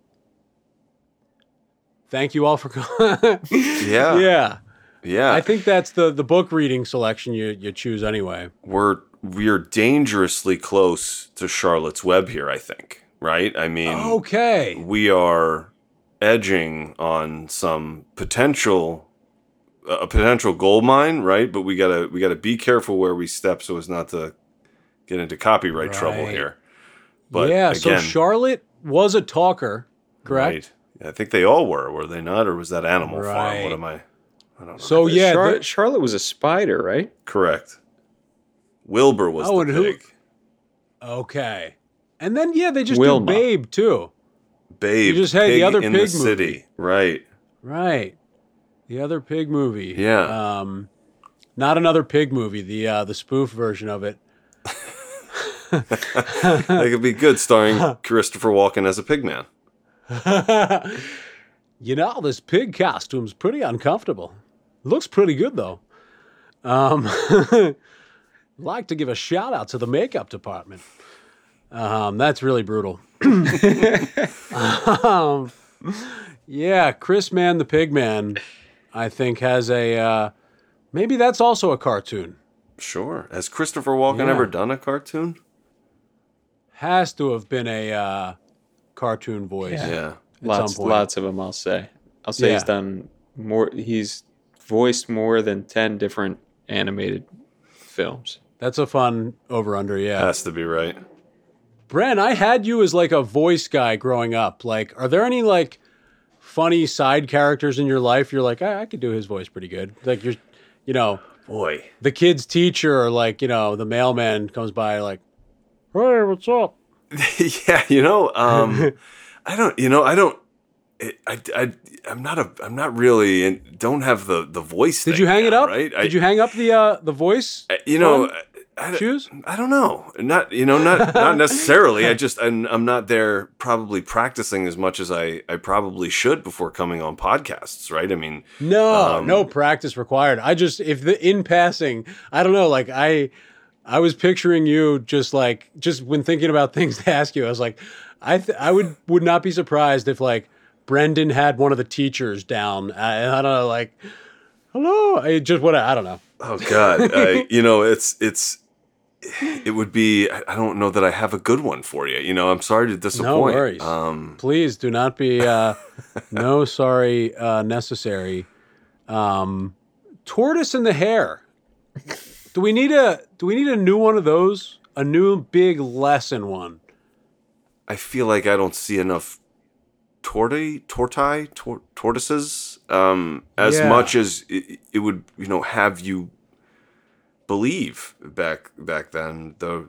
Thank you all for coming. Yeah. yeah. Yeah. I think that's the the book reading selection you you choose anyway. we're we're dangerously close to Charlotte's Web here, I think. Right? I mean Okay. we are edging on some potential a potential gold mine, right? But we gotta we gotta be careful where we step so as not to get into copyright trouble here. But yeah, so Charlotte was a talker, correct? right. I think they all were, were they not? Or was that Animal Farm? What am I? I don't know. So yeah, Char- the- Charlotte was a spider, right? Correct. Wilbur was Oh, the and who- okay. And then yeah, they just Wilma. do Babe too. Babe. You just had the pig other in pig the movie. city. Right. Right. The other pig movie. Yeah. Um not another pig movie, the uh the spoof version of it. that could be good, starring Christopher Walken as a pig man. You know, this pig costume's pretty uncomfortable. Looks pretty good though. Um, like to give a shout out to the makeup department. Um, that's really brutal. um, yeah, Chris Man the Pig Man, I think has a uh, maybe that's also a cartoon. Sure. Has Christopher Walken Yeah. ever done a cartoon? Has to have been a uh, cartoon voice. Yeah. Lots, lots of them. I'll say. I'll say he's done more. He's voiced more than ten different animated films. That's a fun over under. Yeah. Has to be right. Bren, I had you as like a voice guy growing up. Like, are there any like funny side characters in your life? You're like, I, I could do his voice pretty good. Like you're, you know, Boy. the kid's teacher, or like you know, the mailman comes by, like, hey, what's up? yeah, you know, um, I don't, you know, I don't, I, I, I, I'm not a, I'm not really, and don't have the the voice. Did you hang it up? Right? I, Did you hang up the uh the voice? I- you know, I, shoes? I don't know. Not, you know, not not necessarily. I just, I'm, I'm not there probably practicing as much as I, I probably should before coming on podcasts. Right? I mean, No, Um, no practice required. I just if the in passing, I don't know, like I I was picturing you just like just when thinking about things to ask you, I was like I th- I would would not be surprised if like Brendan had one of the teachers down. I, I don't know, like hello, I just what I don't know. oh God, I, you know, it's, it's. It would be. I don't know that I have a good one for you. You know, I'm sorry to disappoint. no worries. Um, Please do not be uh no sorry uh necessary. Um tortoise and the hare. Do we need a do we need a new one of those? A new big lesson one. I feel like I don't see enough tortoise, tortoise, tor- tortoises, um, as Yeah. much as it, it would, you know, have you believe back back then. The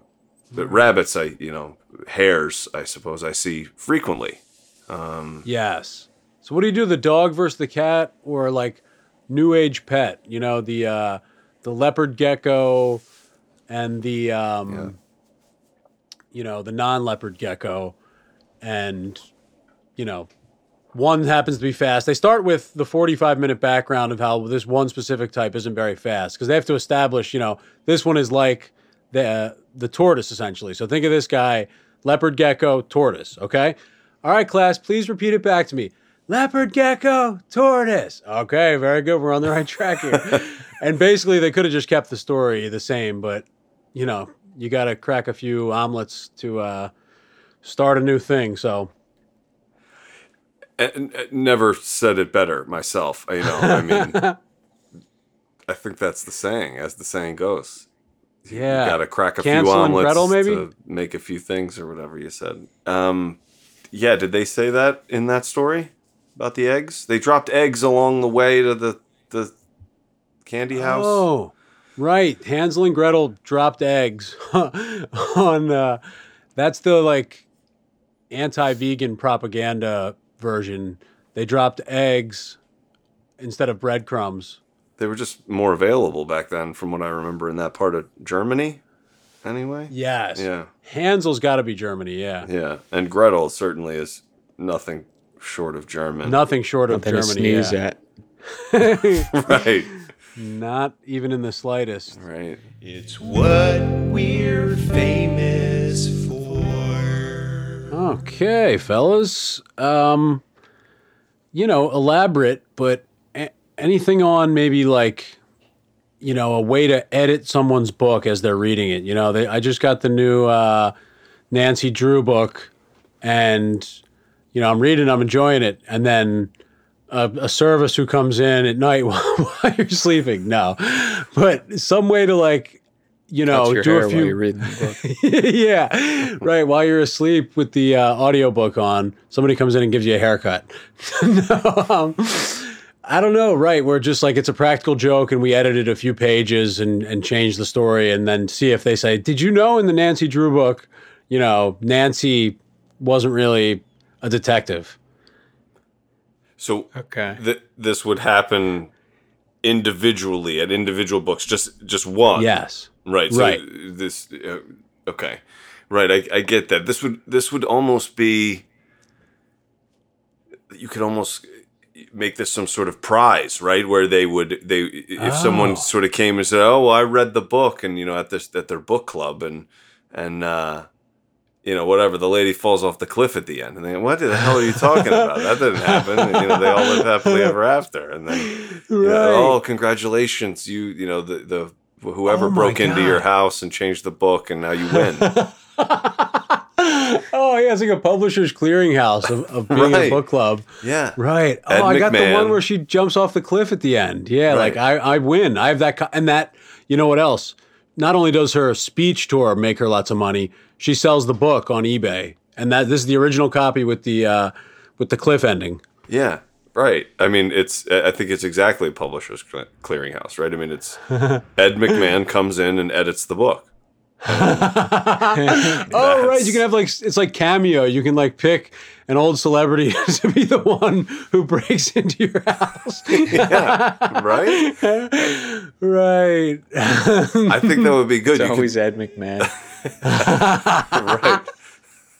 the rabbits, I you know, hares, I suppose I see frequently. Um, yes. So what do you do? The dog versus the cat, or like new age pet? You know the uh, the leopard gecko and the um, you know the non leopard gecko, and you know one happens to be fast. They start with the forty five minute background of how this one specific type isn't very fast because they have to establish you know this one is like the the tortoise essentially. So think of this guy, leopard gecko, tortoise. Okay. All right, class, please repeat it back to me. leopard, gecko, tortoise. Okay, very good. We're on the right track here. and basically, they could have just kept the story the same, but you know, you got to crack a few omelets to uh, start a new thing. So And, and never said it better myself. You know, I mean, I think that's the saying, as the saying goes. yeah, got to crack a Cancel few omelets Gretel, maybe? to make a few things or whatever you said. Um, yeah, did they say that in that story about the eggs? They dropped eggs along the way to the the candy house. Oh, right. Hansel and Gretel dropped eggs on. Uh, that's the like anti-vegan propaganda version. They dropped eggs instead of breadcrumbs. They were just more available back then, from what I remember, in that part of Germany. Anyway, Yes. yeah, Hansel's got to be Germany. Yeah. yeah, and Gretel certainly is nothing short of German. Nothing short of Nothing to Germany. sneeze yeah. at. right, Not even in the slightest. right. It's what we're famous for. Okay, fellas. Um, you know, elaborate, but a- anything on maybe like, you know, a way to edit someone's book as they're reading it. You know, they, I just got the new uh, Nancy Drew book, and you know, I'm reading, I'm enjoying it, and then a, a service who comes in at night while, while you're sleeping. No, but some way to like, you know, your do hair a while few you're reading the book. yeah, right. While you're asleep with the uh, audiobook on, somebody comes in and gives you a haircut. no, um, I don't know. Right, we're just like it's a practical joke, and we edited a few pages and and changed the story, and then see if they say, "Did you know in the Nancy Drew book, you know, Nancy wasn't really a detective." So Okay. th- this would happen individually at individual books, just just one. Yes. Right. So Right. This. Uh, okay. Right. I, I get that. This would this would almost be. You could almost make this some sort of prize, right? Where they would they if Oh. someone sort of came and said, "Oh, well, I read the book," and you know at this at their book club and and uh, you know whatever the lady falls off the cliff at the end, and they what the hell are you talking about? That didn't happen. And, you know they all live happily ever after, and then you know, oh, congratulations, you you know the the whoever Oh broke into your house and changed the book, and now you win. oh yeah, it's like a publisher's clearinghouse of, of being Right. a book club. yeah, Right. Ed oh, I got the one where she jumps off the cliff at the end. Yeah, like I, I win. I have that, co- and that. You know what else? Not only does her speech tour make her lots of money, she sells the book on eBay, and that this is the original copy with the uh, with the cliff ending. yeah, right. I mean, it's I think it's exactly a publisher's clearinghouse, right? I mean, it's Ed McMahon comes in and edits the book. Oh, right. You can have like it's like cameo. You can like pick an old celebrity to be the one who breaks into your house. Yeah, right. right. I think that would be good. It's You always Ed McMahon.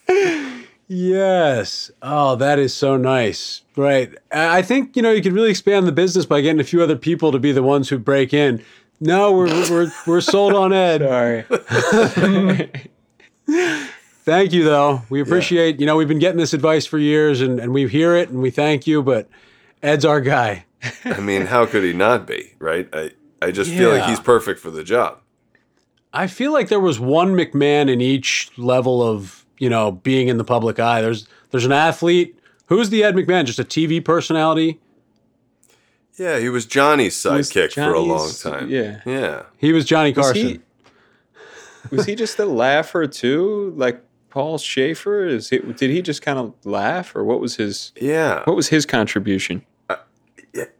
right. Yes. Oh, that is so nice. Right. I I think, you know, you could really expand the business by getting a few other people to be the ones who break in. No, we're we're we're sold on Ed. Sorry. Thank you though. We appreciate, you know, we've been getting this advice for years and, and we hear it and we thank you, but Ed's our guy. I mean, how could he not be? Right. I I just feel like he's perfect for the job. I feel like there was one McMahon in each level of, you know, being in the public eye. There's there's an athlete. Who's the Ed McMahon? Just a TV personality? Yeah, he was Johnny's Was sidekick for a long time. yeah. Yeah. He was Johnny Was Carson. he, was he just a laugher too? Like Paul Shaffer? Is he, did he just kind of laugh, or what was his Yeah. what was his contribution? Uh,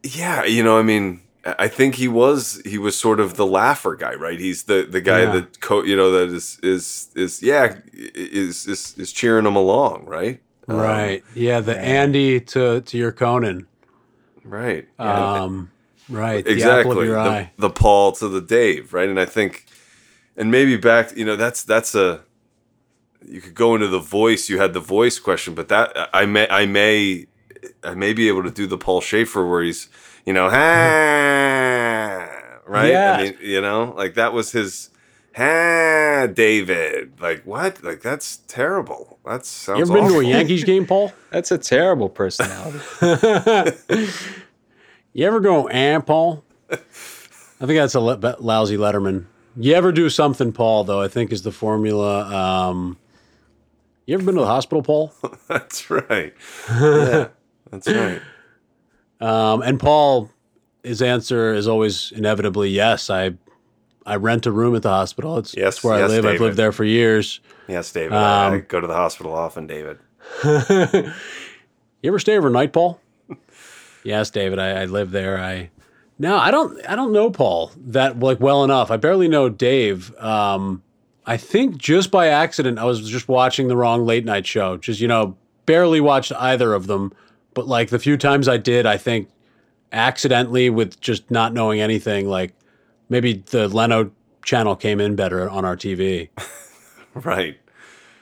yeah, you know, I mean, I I think he was he was sort of the laugher guy, right? He's the the guy Yeah. that co- you know that is is is yeah is is is cheering him along, right? Um, Right. Yeah, the Andy to to your Conan. right. Um, right. The apple exactly. of your The, the Paul to the Dave, right? And I think, and maybe back, you know, that's that's a. You could go into the voice. You had the voice question, but that I may I may I may be able to do the Paul Shaffer where he's you know, "Ah," right? Yeah. I mean, you know, like that was his ah, David. Like what? Like that's terrible. That sounds. You ever been to a. Yankees game, Paul? That's a terrible personality. You ever go, and Paul? I think that's a le- lousy Letterman. You ever do something, Paul? Though I think is the formula. Um, you ever been to the hospital, Paul? That's right. Yeah, that's right. Um, and Paul, his answer is always inevitably yes. I I rent a room at the hospital. It's Yes, that's where yes, I live. I've lived there for years. Yes, David. I, I Um, go to the hospital often, David. You ever stay overnight, Paul? yes, David. I, I live there. I no, I don't. I don't know Paul that like well enough. I barely know Dave. Um, I think just by accident, I was just watching the wrong late night show. Just you know, barely watched either of them. But like the few times I did, I think accidentally with just not knowing anything. Like maybe the Leno channel came in better on our TV. Right.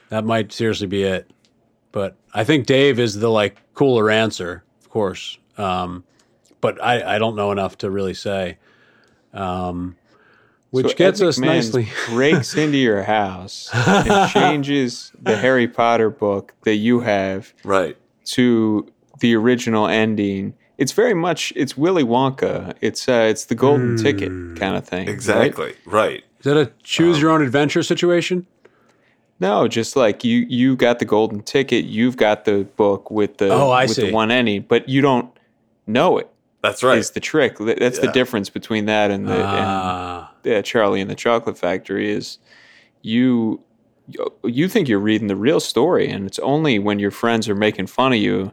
That might seriously be it. But I think Dave is the like cooler answer, of course. Um, but I, I don't know enough to really say. Um, which So gets Ed us McMahon nicely. breaks into your house and changes the Harry Potter book that you have Right. to the original ending. It's very much it's Willy Wonka. It's uh, it's the golden ticket kind of thing. Exactly. Right. Is that a choose Um, your own adventure situation? No, just like you you got the golden ticket, you've got the book with the Oh, I with see. the one ending, but you don't know it. That's right. Is the trick. Th- That's the difference between that and the and, Ah, yeah, Charlie and the Chocolate Factory is you you think you're reading the real story and it's only when your friends are making fun of you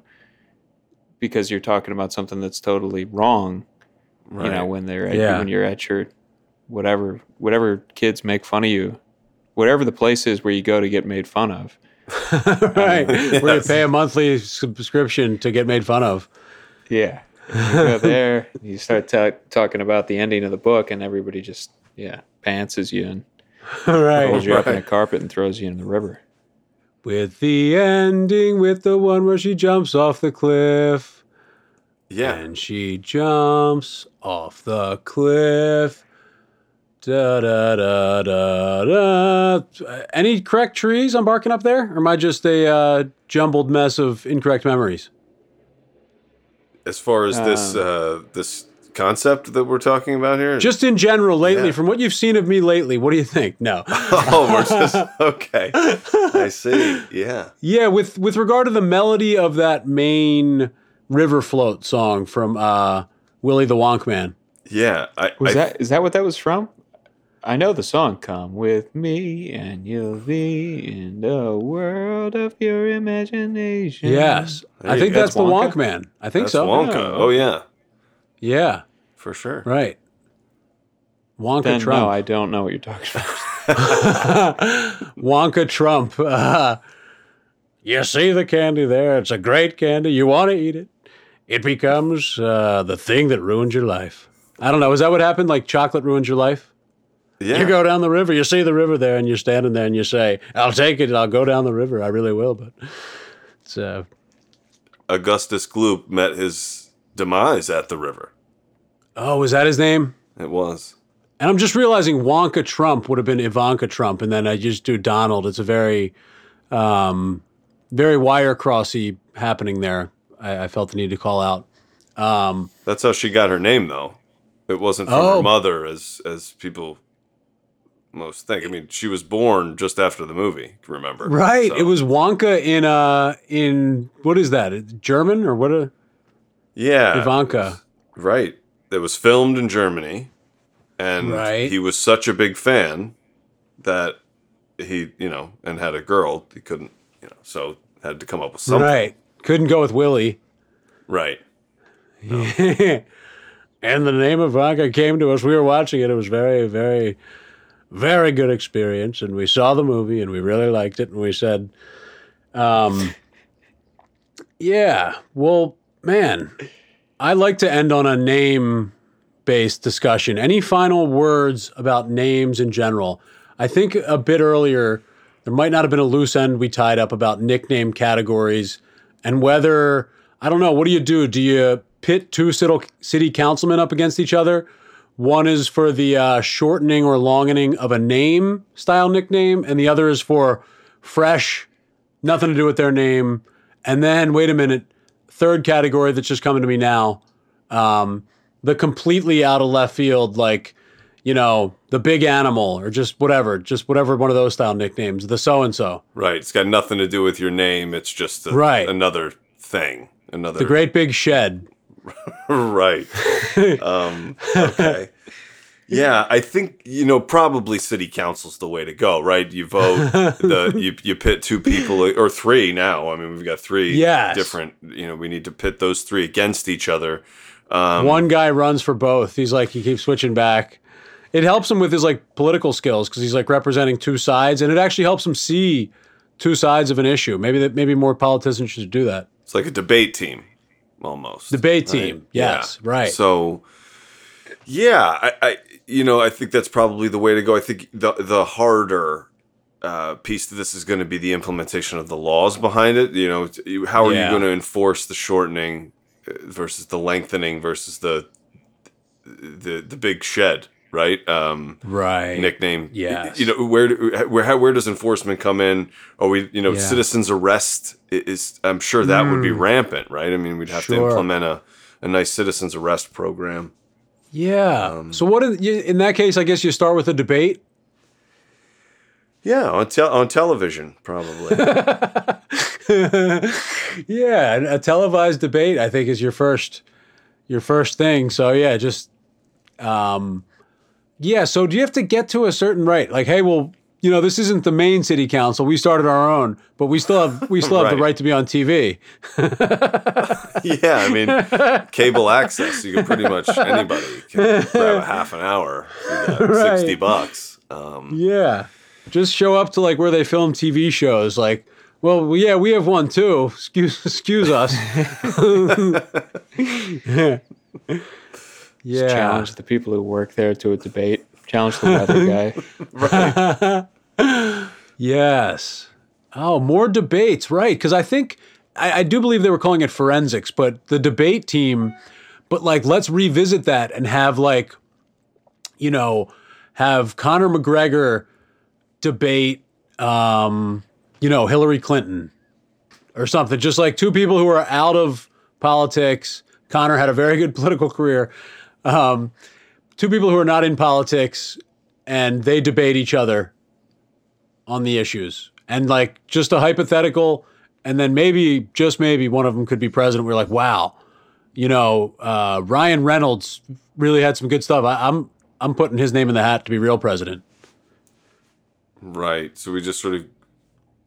because you're talking about something that's totally wrong right. you know when they're at, Yeah. when you're at your whatever whatever kids make fun of you whatever the place is where you go to get made fun of right. Where you Yes. pay a monthly subscription to get made fun of. yeah you go there you start ta- talking about the ending of the book and everybody just yeah pantses you and holds right. you up in a carpet and throws you in the river With the ending, with the one where she jumps off the cliff. Yeah. And she jumps off the cliff. Da da da da da. Any correct trees I'm barking up there? Or am I just a uh, jumbled mess of incorrect memories? As far as this uh, this concept that we're talking about here, Just in general, lately, Yeah. from what you've seen of me lately, what do you think? No. oh, we're just okay. I see. Yeah. yeah, with with regard to the melody of that main River Float song from uh, Willie the Wonk Man. Yeah. I, Was I, that is that what that was from? I know the song "Come with Me and You'll Be in the World of Your Imagination." Yes. There I think that's, That's the Wonka? Wonk Man. I think That's so. Wonka. Oh yeah, Yeah, for sure. right. Wonka Then Trump. no, I don't know what you're talking about. Wonka Trump. Uh, you see the candy there? It's a great candy. You want to eat it. It becomes uh, the thing that ruins your life. I don't know. Is that what happened? Like chocolate ruins your life? Yeah. You go down the river, you see the river there, and you're standing there and you say, I'll take it and I'll go down the river. I really will. But it's, uh, Augustus Gloop met his demise at the river. oh, was that his name? It was. And I'm just realizing Wonka Trump would have been Ivanka Trump, and then I just do Donald. It's a very, um, very wire crossy happening there. I, I felt the need to call out. Um, That's how she got her name, though. It wasn't from Oh. her mother, as as people most think. I mean, she was born just after the movie. Remember? right. So- It was Wonka in uh in what is that? German or what? A, Yeah. Ivanka. Right. It was filmed in Germany, and Right. he was such a big fan that he, you know, and had a girl. He couldn't, you know, so had to come up with something. Right. Couldn't go with Willie. Right. and the name of Ivanka came to us. We were watching it. It was very, very, very good experience. And we saw the movie and we really liked it. And we said, um, yeah, well, man, I like to end on a name based discussion. Any final words about names in general? I think a bit earlier, there might not have been a loose end we tied up about nickname categories and whether, I don't know, what do you do? Do you pit two city councilmen up against each other? One is for the uh, shortening or longening of a name style nickname, and the other is for fresh, nothing to do with their name. And then, wait a minute, third category that's just coming to me now um, the completely out of left field, like, you know, the big animal or just whatever, just whatever one of those style nicknames, the so and so. Right. It's got nothing to do with your name. It's just a, Right. another thing. Another The great big shed. right. um, okay. Yeah, I think you know probably city council's the way to go, right? You vote the you you pit two people or three now. I mean, we've got three Yes. different. You know, we need to pit those three against each other. Um, One guy runs for both. He's like, he keeps switching back. It helps him with his like political skills because he's like representing two sides, and it actually helps him see two sides of an issue. Maybe that maybe more politicians should do that. It's like a debate team, almost Debate right? team, yes, Yeah. right. So, yeah, I, I, you know, I think that's probably the way to go. I think the the harder uh, piece to this is going to be the implementation of the laws behind it. You know, how are Yeah. you going to enforce the shortening uh, versus the lengthening versus the the the big shed, right? Um, Right. nickname. Yeah. You know, where do- where how, where does enforcement come in? Are we, you know, Yeah. citizens arrest is I'm sure that would be rampant, right? I mean, we'd have to implement a a nice citizens arrest program. Yeah. Um, so what? In, that case, I guess you start with a debate. Yeah, on tel- on television probably. Yeah, a televised debate. I think is your first, your first thing. So yeah, just, um, yeah. So do you have to get to a certain right? Like, hey, well, you know, this isn't the main city council. We started our own, but we still have we still have the Right. right to be on TV. yeah, I mean, cable access. You can pretty much anybody can grab a half an hour. You got Right. Sixty bucks. Um, Yeah. Just show up to like where they film TV shows. Like, well, yeah, we have one too. Excuse, excuse us. yeah. Challenge the people who work there to a debate. Challenge the weather guy. Yes. Oh, more debates, right? Because I think I, I do believe they were calling it forensics, but the debate team. But like, let's revisit that and have like, you know, have Conor McGregor debate, um, you know, Hillary Clinton or something. Just like two people who are out of politics. Conor had a very good political career. Um, two people who are not in politics, and they debate each other on the issues. And like just a hypothetical, and then maybe, just maybe, one of them could be president. We're like, wow, you know, uh, Ryan Reynolds really had some good stuff. I, I'm I'm putting his name in the hat to be real president. right. So we just sort of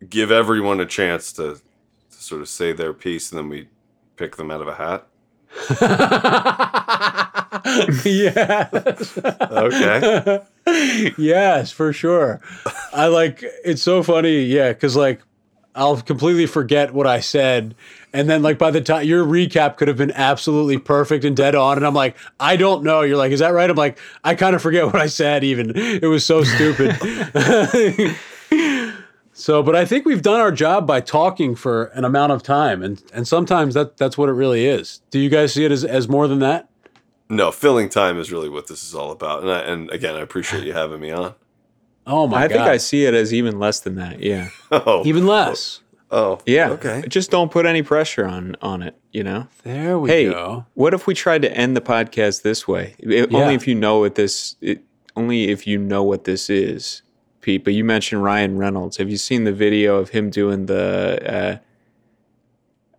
give everyone a chance to, to sort of say their piece, and then we pick them out of a hat. yeah. Okay. yes, for sure. I like it's so funny, yeah, because like I'll completely forget what I said, and then like by the time your recap could have been absolutely perfect and dead on, and I'm like, I don't know. You're like, is that right? I'm like, I kind of forget what I said. Even it was so stupid. so, but I think we've done our job by talking for an amount of time, and and sometimes that that's what it really is. Do you guys see it as as more than that? No, filling time is really what this is all about. And I, and again, I appreciate you having me on. Oh my I god! think I see it as even less than that. Yeah. Oh, even less. oh, Yeah. Okay. Just don't put any pressure on on it, you know? There we Hey, go. what if we tried to end the podcast this way? It- Yeah. Only if you know what this it, only if you know what this is, Pete. But you mentioned Ryan Reynolds. Have you seen the video of him doing the uh,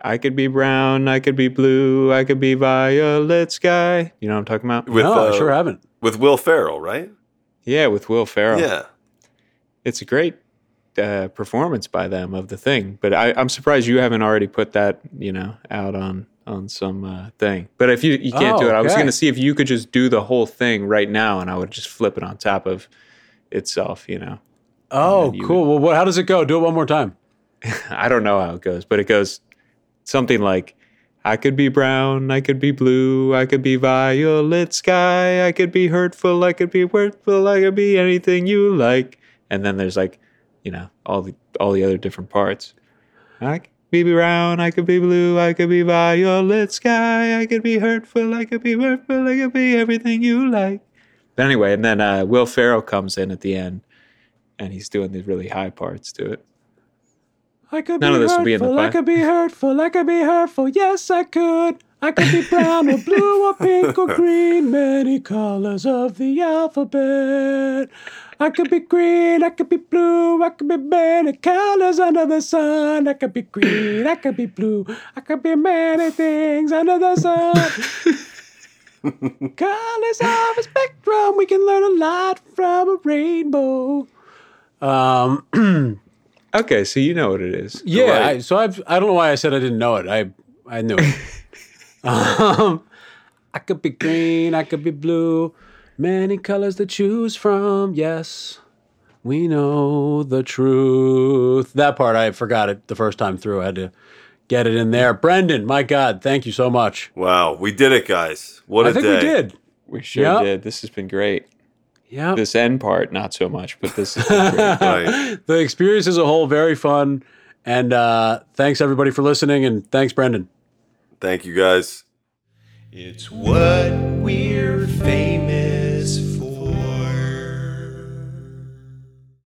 I could be brown, I could be blue, I could be violet sky. You know what I'm talking about? With, no, uh, I sure haven't. with Will Ferrell, right? Yeah, with Will Ferrell. Yeah. It's a great uh, performance by them of the thing. But I, I'm surprised you haven't already put that, you know, out on on some uh, thing. But if you you can't Oh, do it, I was going to see if you could just do the whole thing right now, and I would just flip it on top of itself. You know, Oh, you cool. Well, what, how does it go? Do it one more time. I don't know how it goes, but it goes something like. I could be brown, I could be blue, I could be violet sky, I could be hurtful, I could be worthful, I could be anything you like. And then there's like, you know, all the all the other different parts. I could be brown, I could be blue, I could be violet sky, I could be hurtful, I could be worthful, I could be everything you like. But anyway, and then uh, Will Ferrell comes in at the end, and he's doing these really high parts to it. I could None be of this will be in the I could be hurtful, I could be hurtful. Yes, I could. I could be brown or blue or pink or green, many colors of the alphabet. I could be green, I could be blue, I could be many colors under the sun. I could be green, I could be blue, I could be many things under the sun. colors of a spectrum, we can learn a lot from a rainbow. Um, Okay, so you know what it is. yeah, Right. I, so I've, I don't know why I said I didn't know it. I I knew it. um, I could be green, I could be blue, many colors to choose from. Yes, we know the truth. That part I forgot it the first time through. I had to get it in there. Brendan, my God, thank you so much. Wow, we did it, guys. What a I think day. we did. We sure Yep. did. This has been great. Yeah. This end part, not so much, but this has been great. Right. the experience as a whole, very fun. And uh, thanks everybody for listening. And thanks, Brendan. Thank you, guys. It's what we're famous